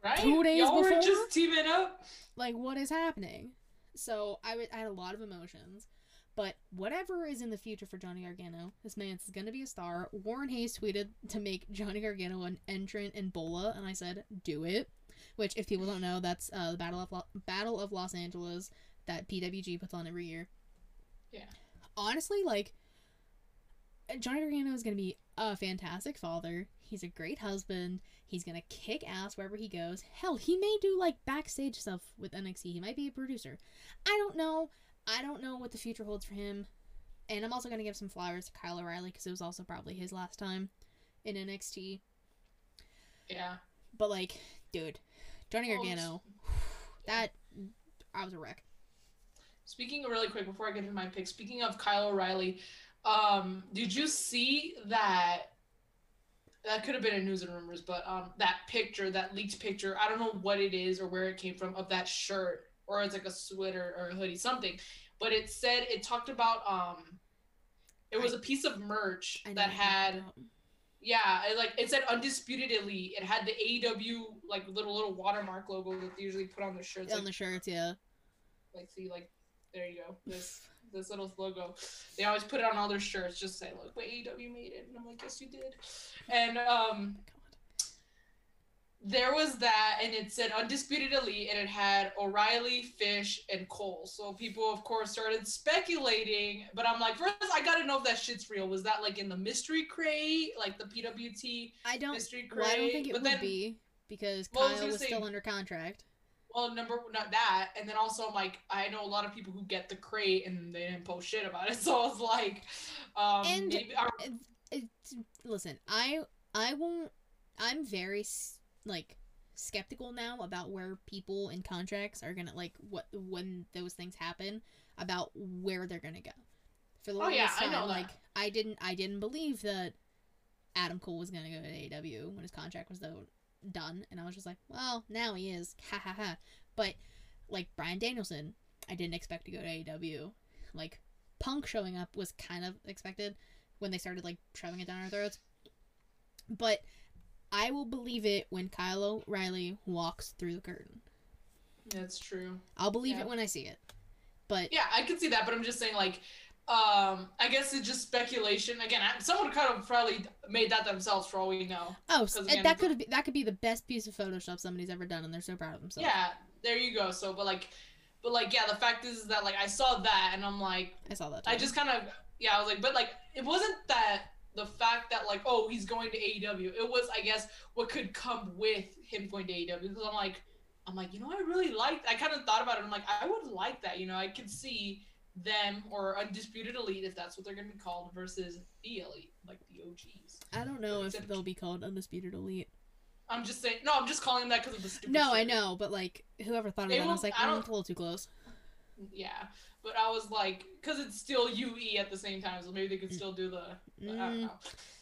Speaker 2: Right?
Speaker 1: Two days
Speaker 2: Y'all were
Speaker 1: before?
Speaker 2: just teaming up.
Speaker 1: like what is happening so I had a lot of emotions but whatever is in the future for johnny gargano this man's going to be a star warren hayes tweeted to make johnny gargano an entrant in bola and i said do it which if people don't know that's uh, the battle of Lo- battle of los angeles that pwg puts on every year
Speaker 2: Yeah.
Speaker 1: honestly like johnny gargano is going to be a fantastic father he's a great husband He's gonna kick ass wherever he goes. Hell, he may do like backstage stuff with NXT. He might be a producer. I don't know. I don't know what the future holds for him. And I'm also gonna give some flowers to Kyle O'Reilly because it was also probably his last time in NXT.
Speaker 2: Yeah.
Speaker 1: But like, dude, Johnny
Speaker 2: Oh,
Speaker 1: Gargano, that I was a wreck.
Speaker 2: Speaking really quick before I get into my pick, speaking of Kyle O'Reilly, um, did you see that? That could have been in news and rumors, but um, that picture, that leaked picture, I don't know what it is or where it came from of that shirt, or it's like a sweater or a hoodie, something. But it said it talked about um, it was a piece of merch
Speaker 1: I
Speaker 2: that had yeah, it, like it said undisputed elite. It had the AEW like little little watermark logo that they usually put on their shirts.
Speaker 1: on
Speaker 2: like,
Speaker 1: the shirts, yeah.
Speaker 2: Like, see, like, there you go. This this little logo. They always put it on all their shirts, just say, "Look, what AEW made it," and I'm like, "Yes, you did." And um, there was that, and it said Undisputed Elite, and it had O'Reilly, Fish, and Cole. So people, of course, started speculating. But I'm like, first, I gotta know if that shit's real. Was that like in the mystery crate, like the PWT
Speaker 1: I don't.
Speaker 2: mystery crate?
Speaker 1: Well, I don't think it
Speaker 2: but
Speaker 1: would
Speaker 2: then,
Speaker 1: be because
Speaker 2: Well, I was
Speaker 1: Kyle was
Speaker 2: say-
Speaker 1: still under contract.
Speaker 2: Well, number not that, and then also I'm like, I know a lot of people who get the crate and they didn't post shit about it. So I was like, um,
Speaker 1: And-
Speaker 2: maybe,
Speaker 1: listen, I I won't. I'm very like skeptical now about where people in contracts are gonna like what when those things happen about where they're gonna go. For the
Speaker 2: Oh,
Speaker 1: longest
Speaker 2: yeah, I
Speaker 1: time,
Speaker 2: know that.
Speaker 1: like I didn't I didn't believe that Adam Cole was gonna go to AEW when his contract was though done, and I was just like, well, now he is, ha ha ha. But like Brian Danielson, I didn't expect to go to AEW. Like Punk showing up was kind of expected when they started like shoving it down our throats. But I will believe it when Kyle O'Reilly walks through the curtain.
Speaker 2: that's true.
Speaker 1: I'll believe
Speaker 2: Yeah.
Speaker 1: it when I see it. But
Speaker 2: Yeah, I could see that, but I'm just saying, like, um, I guess it's just speculation. Again, someone could have probably made that themselves for all we know.
Speaker 1: oh, s-
Speaker 2: 'cause
Speaker 1: and
Speaker 2: again,
Speaker 1: that could be that could be the best piece of Photoshop somebody's ever done, and they're so proud of themselves.
Speaker 2: Yeah, there you go. So, but like, but like, yeah, the fact is, is that like I saw that and I'm like,
Speaker 1: I saw that.
Speaker 2: I just kind of, yeah, I was like, but like, it wasn't that the fact that like, oh, he's going to AEW. It was, I guess, what could come with him going to AEW. Because I'm like, I'm like, you know, I really like. I kind of thought about it. I'm like, I would like that. You know, I could see them or undisputed elite if that's what they're gonna be called versus the elite, like the OGs.
Speaker 1: I don't know if they'll be called undisputed elite.
Speaker 2: I'm just saying. No, I'm just calling them that because of the stupid.
Speaker 1: No, I know, but like whoever thought of
Speaker 2: They
Speaker 1: that, I was like,
Speaker 2: I
Speaker 1: mm,
Speaker 2: don't-
Speaker 1: it's a little too close.
Speaker 2: Yeah, but I was like, because it's still UE at the same time, so maybe they could still do the. I don't
Speaker 1: Mm,
Speaker 2: know.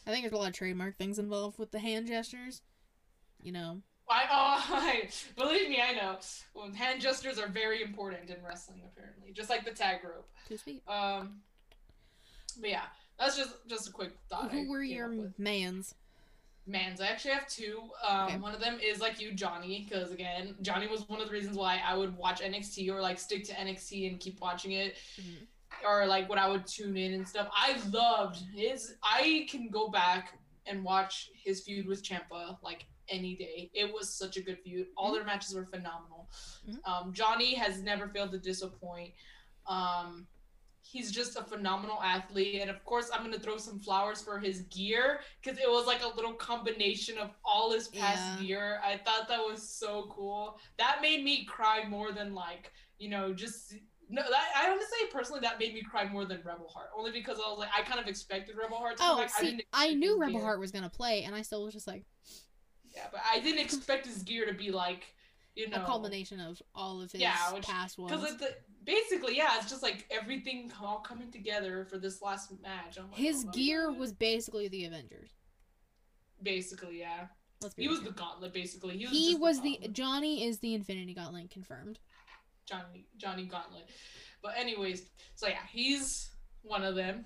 Speaker 1: I think there's a lot of trademark things involved with the hand gestures. You know,
Speaker 2: I oh, I, believe me, I know. Well, hand gestures are very important in wrestling, apparently, just like the tag rope.
Speaker 1: too sweet.
Speaker 2: Um, but yeah, that's just just a quick thought.
Speaker 1: Who were your mans?
Speaker 2: Mans, I actually have two. Um,
Speaker 1: Okay.
Speaker 2: One of them is like you, Johnny, because again, Johnny was one of the reasons why I would watch NXT or like stick to NXT and keep watching it,
Speaker 1: Mhm.
Speaker 2: or like what I would tune in and stuff. I loved his. I can go back and watch his feud with Ciampa like any day. It was such a good feud. All their matches were phenomenal.
Speaker 1: Mhm.
Speaker 2: Um, Johnny has never failed to disappoint. Um, he's just a phenomenal athlete and of course i'm going to throw some flowers for his gear because it was like a little combination of all his past
Speaker 1: Yeah.
Speaker 2: gear i thought that was so cool that made me cry more than like you know just no that i want to say personally that made me cry more than rebel heart only because i was like i kind of expected rebel heart to
Speaker 1: Oh.
Speaker 2: I,
Speaker 1: see,
Speaker 2: didn't
Speaker 1: I knew Rebel. Heart was gonna play, and I still was just like
Speaker 2: yeah but i didn't expect his gear to be like you know
Speaker 1: a culmination of all of his
Speaker 2: Yeah, which-
Speaker 1: past ones.
Speaker 2: because it's the, basically yeah it's just like everything all coming together for this last match like,
Speaker 1: His
Speaker 2: oh
Speaker 1: gear was basically the Avengers.
Speaker 2: basically yeah
Speaker 1: Let's be
Speaker 2: He was
Speaker 1: real.
Speaker 2: the gauntlet, basically. He was,
Speaker 1: he was the
Speaker 2: gauntlet.
Speaker 1: Johnny is the Infinity Gauntlet confirmed.
Speaker 2: Johnny Johnny Gauntlet. But anyways, so yeah, he's one of them.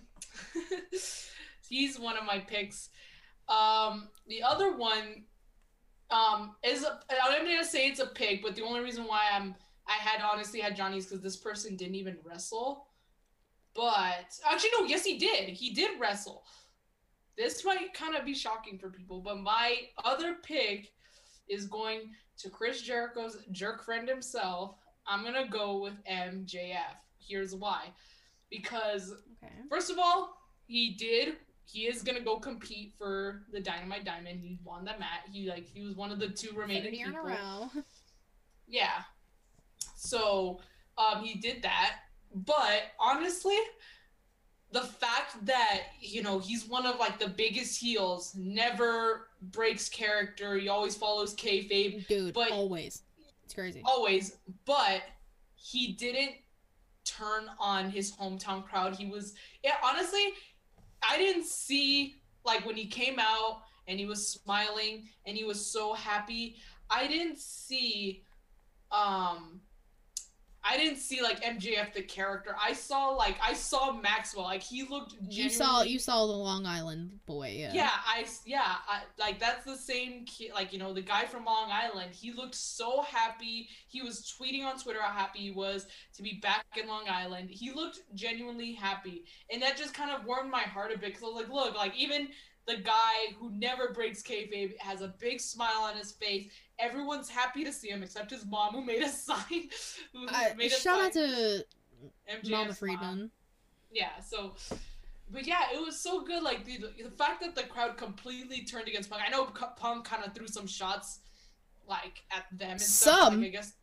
Speaker 2: he's one of my picks. Um, the other one um is a, I'm gonna say it's a pick, but the only reason why I'm I had honestly had Johnny's because this person didn't even wrestle. But actually, no, yes, he did. He did wrestle. This might kind of be shocking for people, but my other pick is going to Chris Jericho's jerk friend himself. I'm gonna go with MJF. Here's why. Because
Speaker 1: Okay.
Speaker 2: first of all, he did. He is gonna go compete for the Dynamite Diamond. He won that match. He like he was one of the two remaining
Speaker 1: year in a
Speaker 2: people.
Speaker 1: row.
Speaker 2: Yeah. So um, he did that. But honestly, the fact that, you know, he's one of like the biggest heels, never breaks character, he always follows kayfabe,
Speaker 1: Dude,
Speaker 2: But-
Speaker 1: always. It's crazy.
Speaker 2: always, but he didn't turn on his hometown crowd. He was, yeah, honestly, I didn't see like when he came out and he was smiling and he was so happy. I didn't see, um, I didn't see like MJF the character. I saw like I saw Maxwell. Like he looked. Genuinely...
Speaker 1: You saw you saw the Long Island boy. Yeah.
Speaker 2: Yeah, I yeah, I, like that's the same kid. Like you know the guy from Long Island. He looked so happy. He was tweeting on Twitter how happy he was to be back in Long Island. He looked genuinely happy, and that just kind of warmed my heart a bit because I was like, look, like even the guy who never breaks kayfabe has a big smile on his face. Everyone's happy to see him except his mom, who made a sign.
Speaker 1: Uh,
Speaker 2: made
Speaker 1: shout
Speaker 2: sign.
Speaker 1: out to
Speaker 2: MJF's
Speaker 1: Mama
Speaker 2: mom.
Speaker 1: Friedman.
Speaker 2: Yeah, so, but yeah, it was so good. Like the the fact that the crowd completely turned against Punk. I know Punk kind of threw some shots, like at them and stuff.
Speaker 1: Some?
Speaker 2: Like, I guess,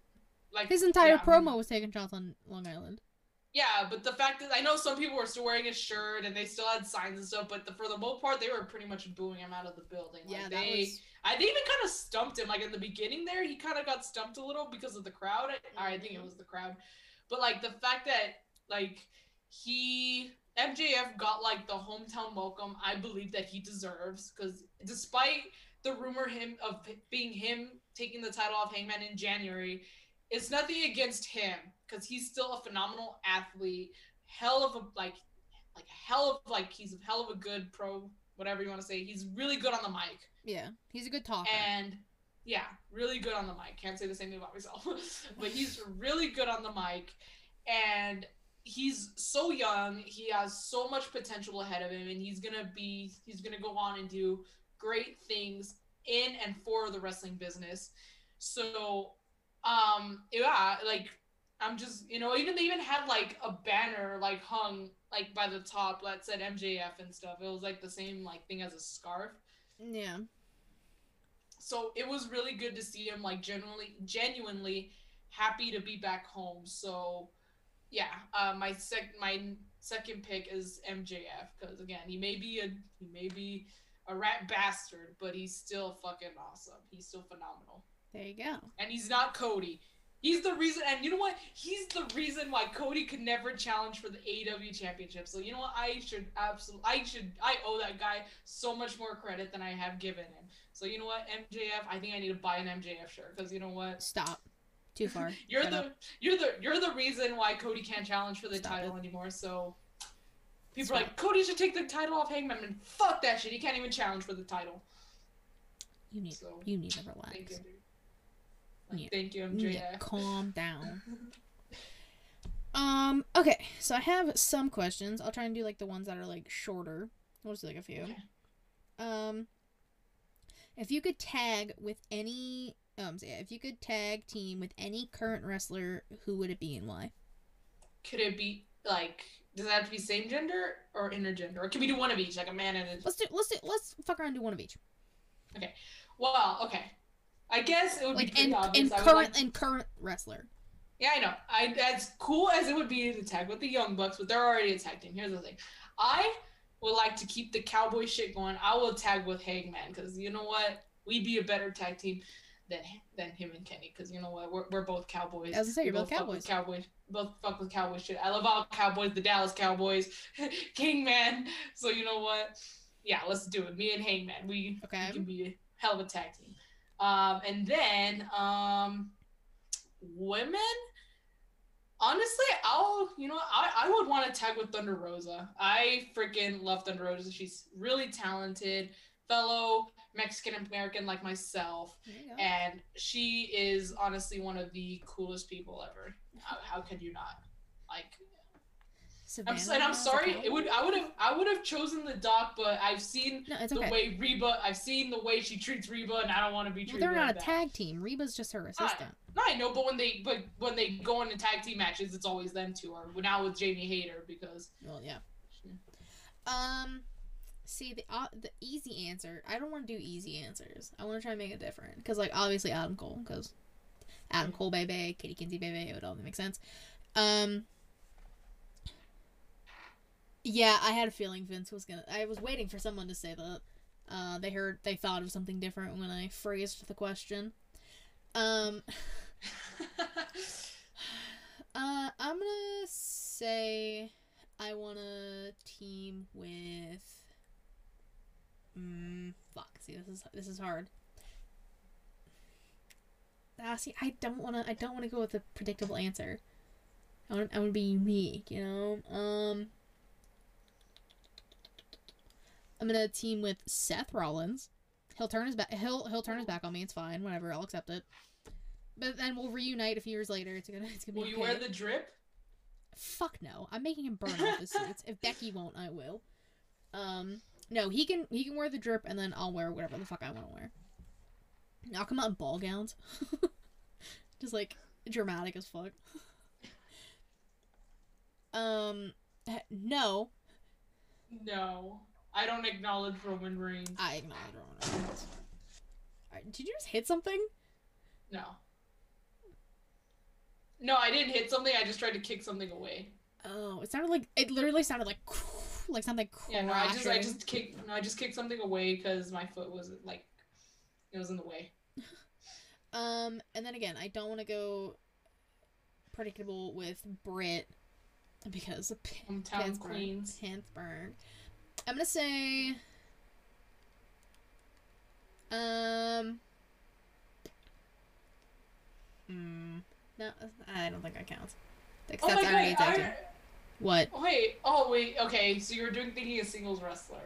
Speaker 2: like
Speaker 1: His entire
Speaker 2: yeah,
Speaker 1: promo was taking shots on Long Island.
Speaker 2: Yeah, but the fact that I know some people were still wearing his shirt and they still had signs and stuff, but the, for the most part, they were pretty much booing him out of the building. Like,
Speaker 1: Yeah, that
Speaker 2: they,
Speaker 1: was.
Speaker 2: I they even kind of stumped him. Like in the beginning, there he kind of got stumped a little because of the crowd. I, I think it
Speaker 1: Mhm.
Speaker 2: was the crowd, but like the fact that like he MJF got like the hometown welcome, I believe that he deserves because despite the rumor him of being him taking the title off Hangman in January, it's nothing against him because he's still a phenomenal athlete. Hell of a like, like hell of like he's a hell of a good pro, whatever you want to say. He's really good on the mic.
Speaker 1: Yeah, he's a good talker.
Speaker 2: And yeah, really good on the mic. Can't say the same thing about myself. but he's really good on the mic. And he's so young. He has so much potential ahead of him. And he's to be, he's to go on and do great things in and for the wrestling business. So, um, yeah, like, I'm just, you know, even they even had like a banner like hung like by the top that said MJF and stuff. It was like the same like thing as a scarf.
Speaker 1: Yeah,
Speaker 2: so it was really good to see him like genuinely genuinely happy to be back home. So yeah uh, my sec my second pick is mjf because again he may be a he may be a rat bastard but he's still fucking awesome. He's still phenomenal.
Speaker 1: There you go.
Speaker 2: and he's not cody he's the reason and you know what he's the reason why cody could never challenge for the aew championship so you know what i should absolutely i should i owe that guy so much more credit than i have given him so you know what, MJF, I think I need to buy an MJF shirt because you know what,
Speaker 1: Stop. Too far.
Speaker 2: you're
Speaker 1: Shut
Speaker 2: the
Speaker 1: up.
Speaker 2: you're the you're the reason why Cody can't challenge for the
Speaker 1: Stop
Speaker 2: title
Speaker 1: it.
Speaker 2: anymore. So people
Speaker 1: Stop.
Speaker 2: are like, Cody should take the title off Hangman, and fuck that shit. He can't even challenge for the title.
Speaker 1: You need.
Speaker 2: So
Speaker 1: You need to relax.
Speaker 2: You, dude. Like,
Speaker 1: Yeah.
Speaker 2: Thank you,
Speaker 1: to
Speaker 2: MJF.
Speaker 1: calm down. Um. Okay. So I have some questions. I'll try and do like the ones that are like shorter. We'll just do like a few.
Speaker 2: Okay.
Speaker 1: Um. If you could tag with any, um, so yeah, if you could tag team with any current wrestler, who would it be and why?
Speaker 2: Could it be like? Does it have to be same gender or intergender, or can we do one of each, like a man and a?
Speaker 1: Let's do. Let's do. Let's fuck around and do one of each. Okay.
Speaker 2: Well, okay. I guess it would be
Speaker 1: Like
Speaker 2: pretty
Speaker 1: and
Speaker 2: obvious.
Speaker 1: and current
Speaker 2: like
Speaker 1: and current wrestler.
Speaker 2: Yeah, I know. I as cool as it would be to tag with the Young Bucks, but they're already attacking. Here's the thing. I would like to keep the cowboy shit going. I will tag with Hangman because you know what? We'd be a better tag team than than him and Kenny because you know what? We're, we're both cowboys.
Speaker 1: As I say, you're both
Speaker 2: with
Speaker 1: cowboys.
Speaker 2: Cowboys. Both fuck with cowboy shit. I love all cowboys. The Dallas Cowboys, Kingman. So you know what? Yeah, let's do it. Me and Hangman. We
Speaker 1: Okay.
Speaker 2: we can be a hell of a tag team. Um, and then um, women. Honestly, I'll you know I, I would want to tag with Thunder Rosa. I freaking love Thunder Rosa. She's really talented, fellow Mexican American like myself, and she is honestly one of the coolest people ever. How, how could you not? Like I'm, and I'm sorry. It would I would have I would have chosen the doc, but I've seen
Speaker 1: No,
Speaker 2: the
Speaker 1: okay.
Speaker 2: way Reba. I've seen the way she treats Reba, and I don't want to be
Speaker 1: Well,
Speaker 2: treated.
Speaker 1: they're not
Speaker 2: like
Speaker 1: a
Speaker 2: that.
Speaker 1: tag team. Reba's just her assistant.
Speaker 2: No, I know, but when they but when they go into tag team matches, it's always them two. Or now with Jamie Hayter because
Speaker 1: Well, yeah. Um, see the uh, the easy answer. I don't want to do easy answers. I want to try and make it different because, like, obviously Adam Cole, because Adam Cole, baby, Katie Kinsey, baby, it would all make sense. Um, yeah, I had a feeling Vince was gonna. I was waiting for someone to say that. Uh, they heard they thought of something different when I phrased the question. Um, uh, I'm gonna say I want to team with. Mm, fuck. See, this is this is hard. Ah, see, I don't want to. I don't want to go with a predictable answer. I want I want to be unique, you know. Um, I'm gonna team with Seth Rollins. He'll turn his back. He'll he'll turn his back on me. It's fine. Whatever. I'll accept it. But then we'll reunite a few years later. It's gonna it's gonna be.
Speaker 2: Will you wear the drip?
Speaker 1: Fuck no. I'm making him burn off the suits. If Becky won't, I will. Um, no, he can he can wear the drip, and then I'll wear whatever the fuck I want to wear. I'll come out in ball gowns, just like dramatic as fuck. um, no,
Speaker 2: No. I don't acknowledge Roman Reigns.
Speaker 1: I acknowledge Roman Reigns. Alright, Did you just hit something?
Speaker 2: No. No, I didn't hit something. I just tried to kick something away.
Speaker 1: Oh, it sounded like it literally sounded like like something
Speaker 2: Yeah, no, I just I just kicked no, I just kicked something away because my foot was like it was in the way.
Speaker 1: Um, and then again, I don't want to go predictable with Britt because of P-
Speaker 2: Hometown
Speaker 1: Pittsburgh.
Speaker 2: Queens.
Speaker 1: Pittsburgh. I'm gonna say. Um. Hmm. No, I don't think that counts. Because
Speaker 2: Oh my
Speaker 1: that's
Speaker 2: god!
Speaker 1: already a tag team. What?
Speaker 2: oh, wait. Oh wait. Okay, so you were doing thinking a singles wrestler.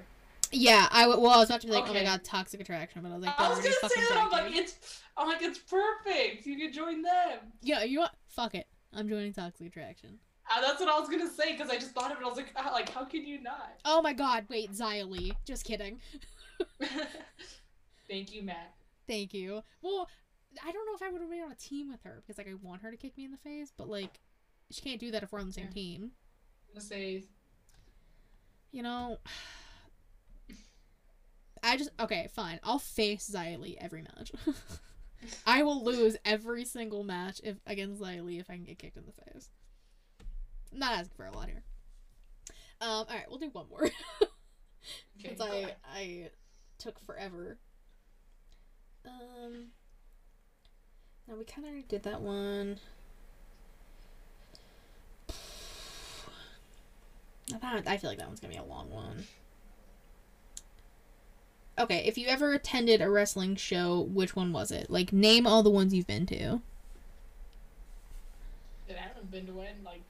Speaker 1: Yeah, I w- well, I was about to be like, oh my god, toxic attraction, but I was like,
Speaker 2: I was gonna say that. I'm like, it's. I'm like, it's perfect. You can join them.
Speaker 1: Yeah, you know what? Fuck it. I'm joining toxic attraction.
Speaker 2: Uh, that's what I was gonna say because I just thought of it. I was like, ah, like, how can you not?
Speaker 1: Oh my god, wait, Li. Just kidding.
Speaker 2: Thank you, Matt.
Speaker 1: Thank you. Well, I don't know if I would have been on a team with her because like I want her to kick me in the face, but like she can't do that if we're on the same
Speaker 2: Yeah.
Speaker 1: team.
Speaker 2: I'm gonna say
Speaker 1: You know. I just okay, fine. I'll face Li every match. I will lose every single match if against Li if I can get kicked in the face. I'm not asking for a lot here. Um, all right, we'll do one more since I. I took forever. Um, now we kind of did that one. I thought- I feel like that one's gonna be a long one. Okay, if you ever attended a wrestling show, which one was it? Like, name all the ones you've been to.
Speaker 2: I haven't been to one. Like,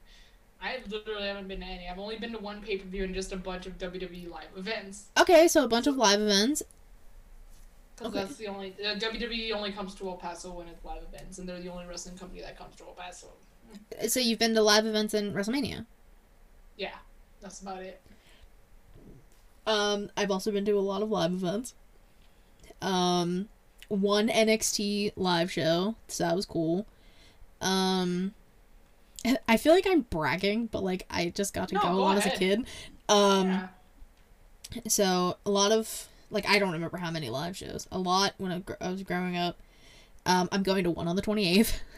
Speaker 2: I literally haven't been to any. I've only been to one pay per view and just a bunch of WWE live events.
Speaker 1: Okay, so a bunch of live events.
Speaker 2: Because
Speaker 1: Okay.
Speaker 2: that's the only uh, WWE only comes to El Paso when it's live events, and they're the only wrestling company that comes to El Paso.
Speaker 1: So you've been to live events in WrestleMania.
Speaker 2: Yeah, that's about it.
Speaker 1: Um, I've also been to a lot of live events. Um, one NXT live show, so that was cool. Um, I feel like I'm bragging, but like I just got to
Speaker 2: No,
Speaker 1: go
Speaker 2: go
Speaker 1: on as a kid. Um,
Speaker 2: yeah.
Speaker 1: so a lot of like I don't remember how many live shows. A lot when I, gr- I was growing up. Um, I'm going to one on the 28th.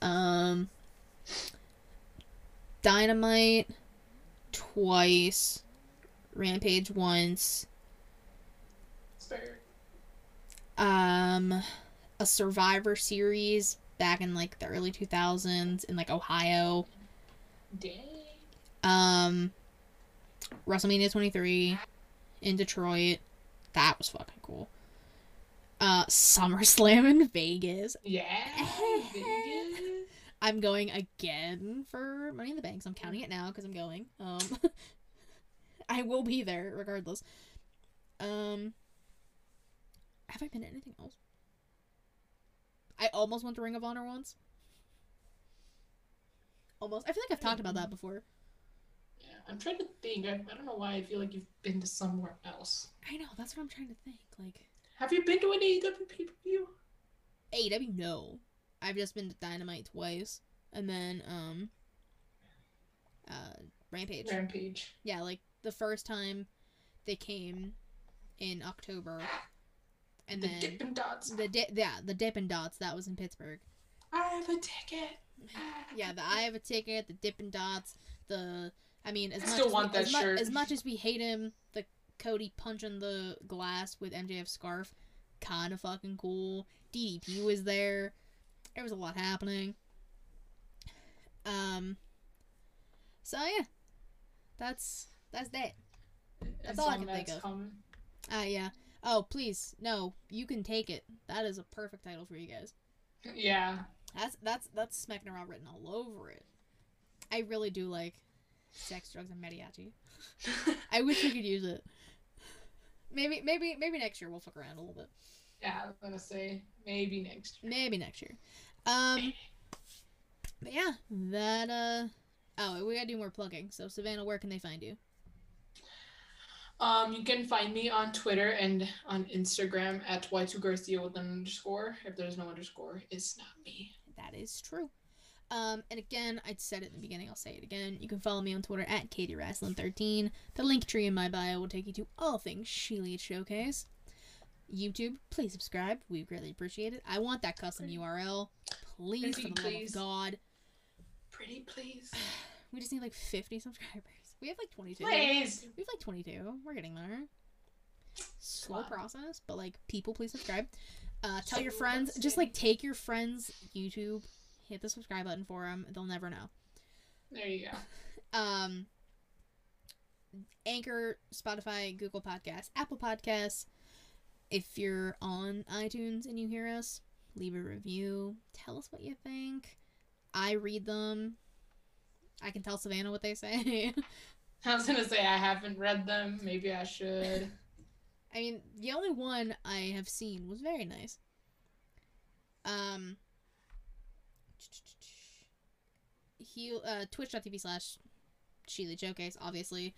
Speaker 1: Um, Dynamite twice, Rampage once,
Speaker 2: It's fair.
Speaker 1: um, a Survivor series back in like the early 2000s in like Ohio.
Speaker 2: Dang.
Speaker 1: Um, WrestleMania 23 in Detroit. That was fucking cool. Uh, SummerSlam in Vegas.
Speaker 2: Yeah. Vegas.
Speaker 1: I'm going again for Money in the Bank. So I'm counting it now because I'm going. Um, I will be there regardless. Um, have I been to anything else? I almost went to Ring of Honor once. Almost. I feel like I've talked about that before.
Speaker 2: Yeah, I'm trying to think. I, I don't know why I feel like you've been to somewhere else.
Speaker 1: I know. That's what I'm trying to think. Like
Speaker 2: Have you been to an AEW pay per view?
Speaker 1: AEW, no. I've just been to Dynamite twice, and then um, uh, Rampage.
Speaker 2: Rampage.
Speaker 1: Yeah, like the first time they came in October, and
Speaker 2: the
Speaker 1: then
Speaker 2: Dippin' Dots.
Speaker 1: the di- yeah the Dippin' Dots that was in Pittsburgh.
Speaker 2: I have a ticket.
Speaker 1: Yeah, the I have a ticket, the Dippin' Dots, the I mean as
Speaker 2: I
Speaker 1: much
Speaker 2: still
Speaker 1: as
Speaker 2: want
Speaker 1: we,
Speaker 2: that
Speaker 1: as,
Speaker 2: shirt.
Speaker 1: as much as we hate him, the Cody punching the glass with MJF scarf, kind of fucking cool. DDP was there. There was a lot happening. Um. So yeah, that's that's that.
Speaker 2: That's
Speaker 1: all I can think of. Ah, yeah. Oh, please, no. You can take it. That is a perfect title for you guys.
Speaker 2: Yeah.
Speaker 1: That's that's that's smacking around written all over it. I really do like sex, drugs, and mariachi. I wish we could use it. Maybe, maybe, maybe next year we'll fuck around a little bit.
Speaker 2: yeah, I was gonna say maybe next year.
Speaker 1: Maybe next year. Um, but yeah, that uh. Oh, we gotta do more plugging. So Savannah, where can they find you?
Speaker 2: Um, you can find me on Twitter and on Instagram at y2garcia with an underscore. If there's no underscore, it's not me.
Speaker 1: That is true. Um, and again, I said it in the beginning, I'll say it again. You can follow me on Twitter at KatieRaslin13. The link tree in my bio will take you to all things She Leads Showcase. YouTube, please subscribe. We greatly appreciate it. I want that custom URL. Please, for
Speaker 2: Pretty
Speaker 1: the love of God.
Speaker 2: Pretty please.
Speaker 1: We just need like 50 subscribers. We have like 22.
Speaker 2: Please.
Speaker 1: We have like 22. We're getting there. Slow process, but like people, please subscribe. Uh, tell your friends. Just like take your friends' YouTube, hit the subscribe button for them. They'll never know.
Speaker 2: There you go.
Speaker 1: Um, Anchor, Spotify, Google Podcasts, Apple Podcasts. If you're on iTunes and you hear us, leave a review. Tell us what you think. I read them. I can tell Savannah what they say.
Speaker 2: I was gonna say I haven't read them. Maybe I should.
Speaker 1: I mean, the only one I have seen was very nice. Um, heel uh, twitch.tv slash She Leads Showcase, obviously.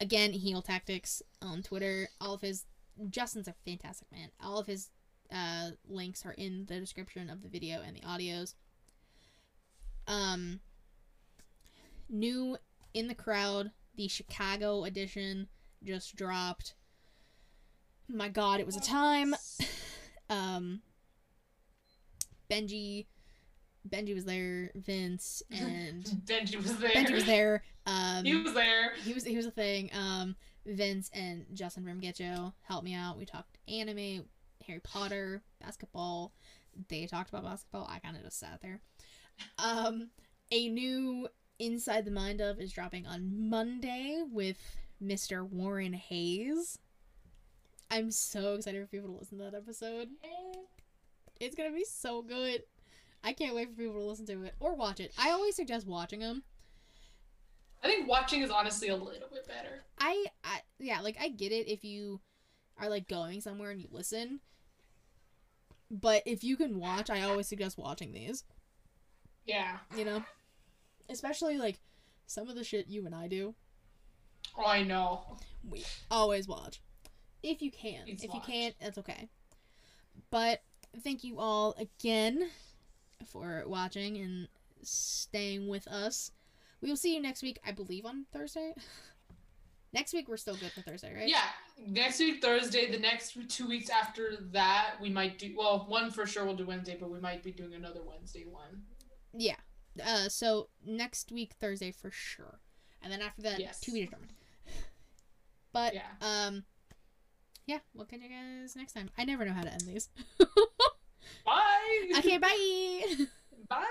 Speaker 1: Again, heel tactics on Twitter. All of his Justin's a fantastic man. All of his uh, links are in the description of the video and the audios. Um, new in the crowd, the Chicago edition just dropped. My God, it was a time. Um, Benji, Benji was there. Vince and
Speaker 2: Benji was there.
Speaker 1: Benji was there. Um,
Speaker 2: He was there.
Speaker 1: he was he was a thing. Um, Vince and Justin Rimgetcho helped me out. We talked anime, Harry Potter, basketball. They talked about basketball. I kind of just sat there. Um, a new Inside the Mind of is dropping on Monday with Mr. Warren Hayes. I'm so excited for people to listen to that episode. It's gonna be so good. I can't wait for people to listen to it or watch it. I always suggest watching them.
Speaker 2: I think watching is honestly a little bit better.
Speaker 1: I, I yeah, like I get it if you are like going somewhere and you listen. But if you can watch, I always suggest watching these.
Speaker 2: Yeah.
Speaker 1: You know? Especially like some of the shit you and I do.
Speaker 2: Oh, I know.
Speaker 1: We always watch. If you can.
Speaker 2: Please
Speaker 1: if
Speaker 2: watch.
Speaker 1: you can't, that's okay. But thank you all again for watching and staying with us. We will see you next week, I believe on Thursday. next week we're still good for Thursday, right?
Speaker 2: Yeah. Next week, Thursday. The next two weeks after that, we might do. Well, one for sure we'll do Wednesday, but we might be doing another Wednesday one.
Speaker 1: Yeah. Uh, so next week Thursday for sure, and then after that,
Speaker 2: Yes.
Speaker 1: to be determined. But
Speaker 2: Yeah.
Speaker 1: um, yeah, we'll catch you guys next time. I never know how to end these.
Speaker 2: Bye.
Speaker 1: okay, bye.
Speaker 2: Bye.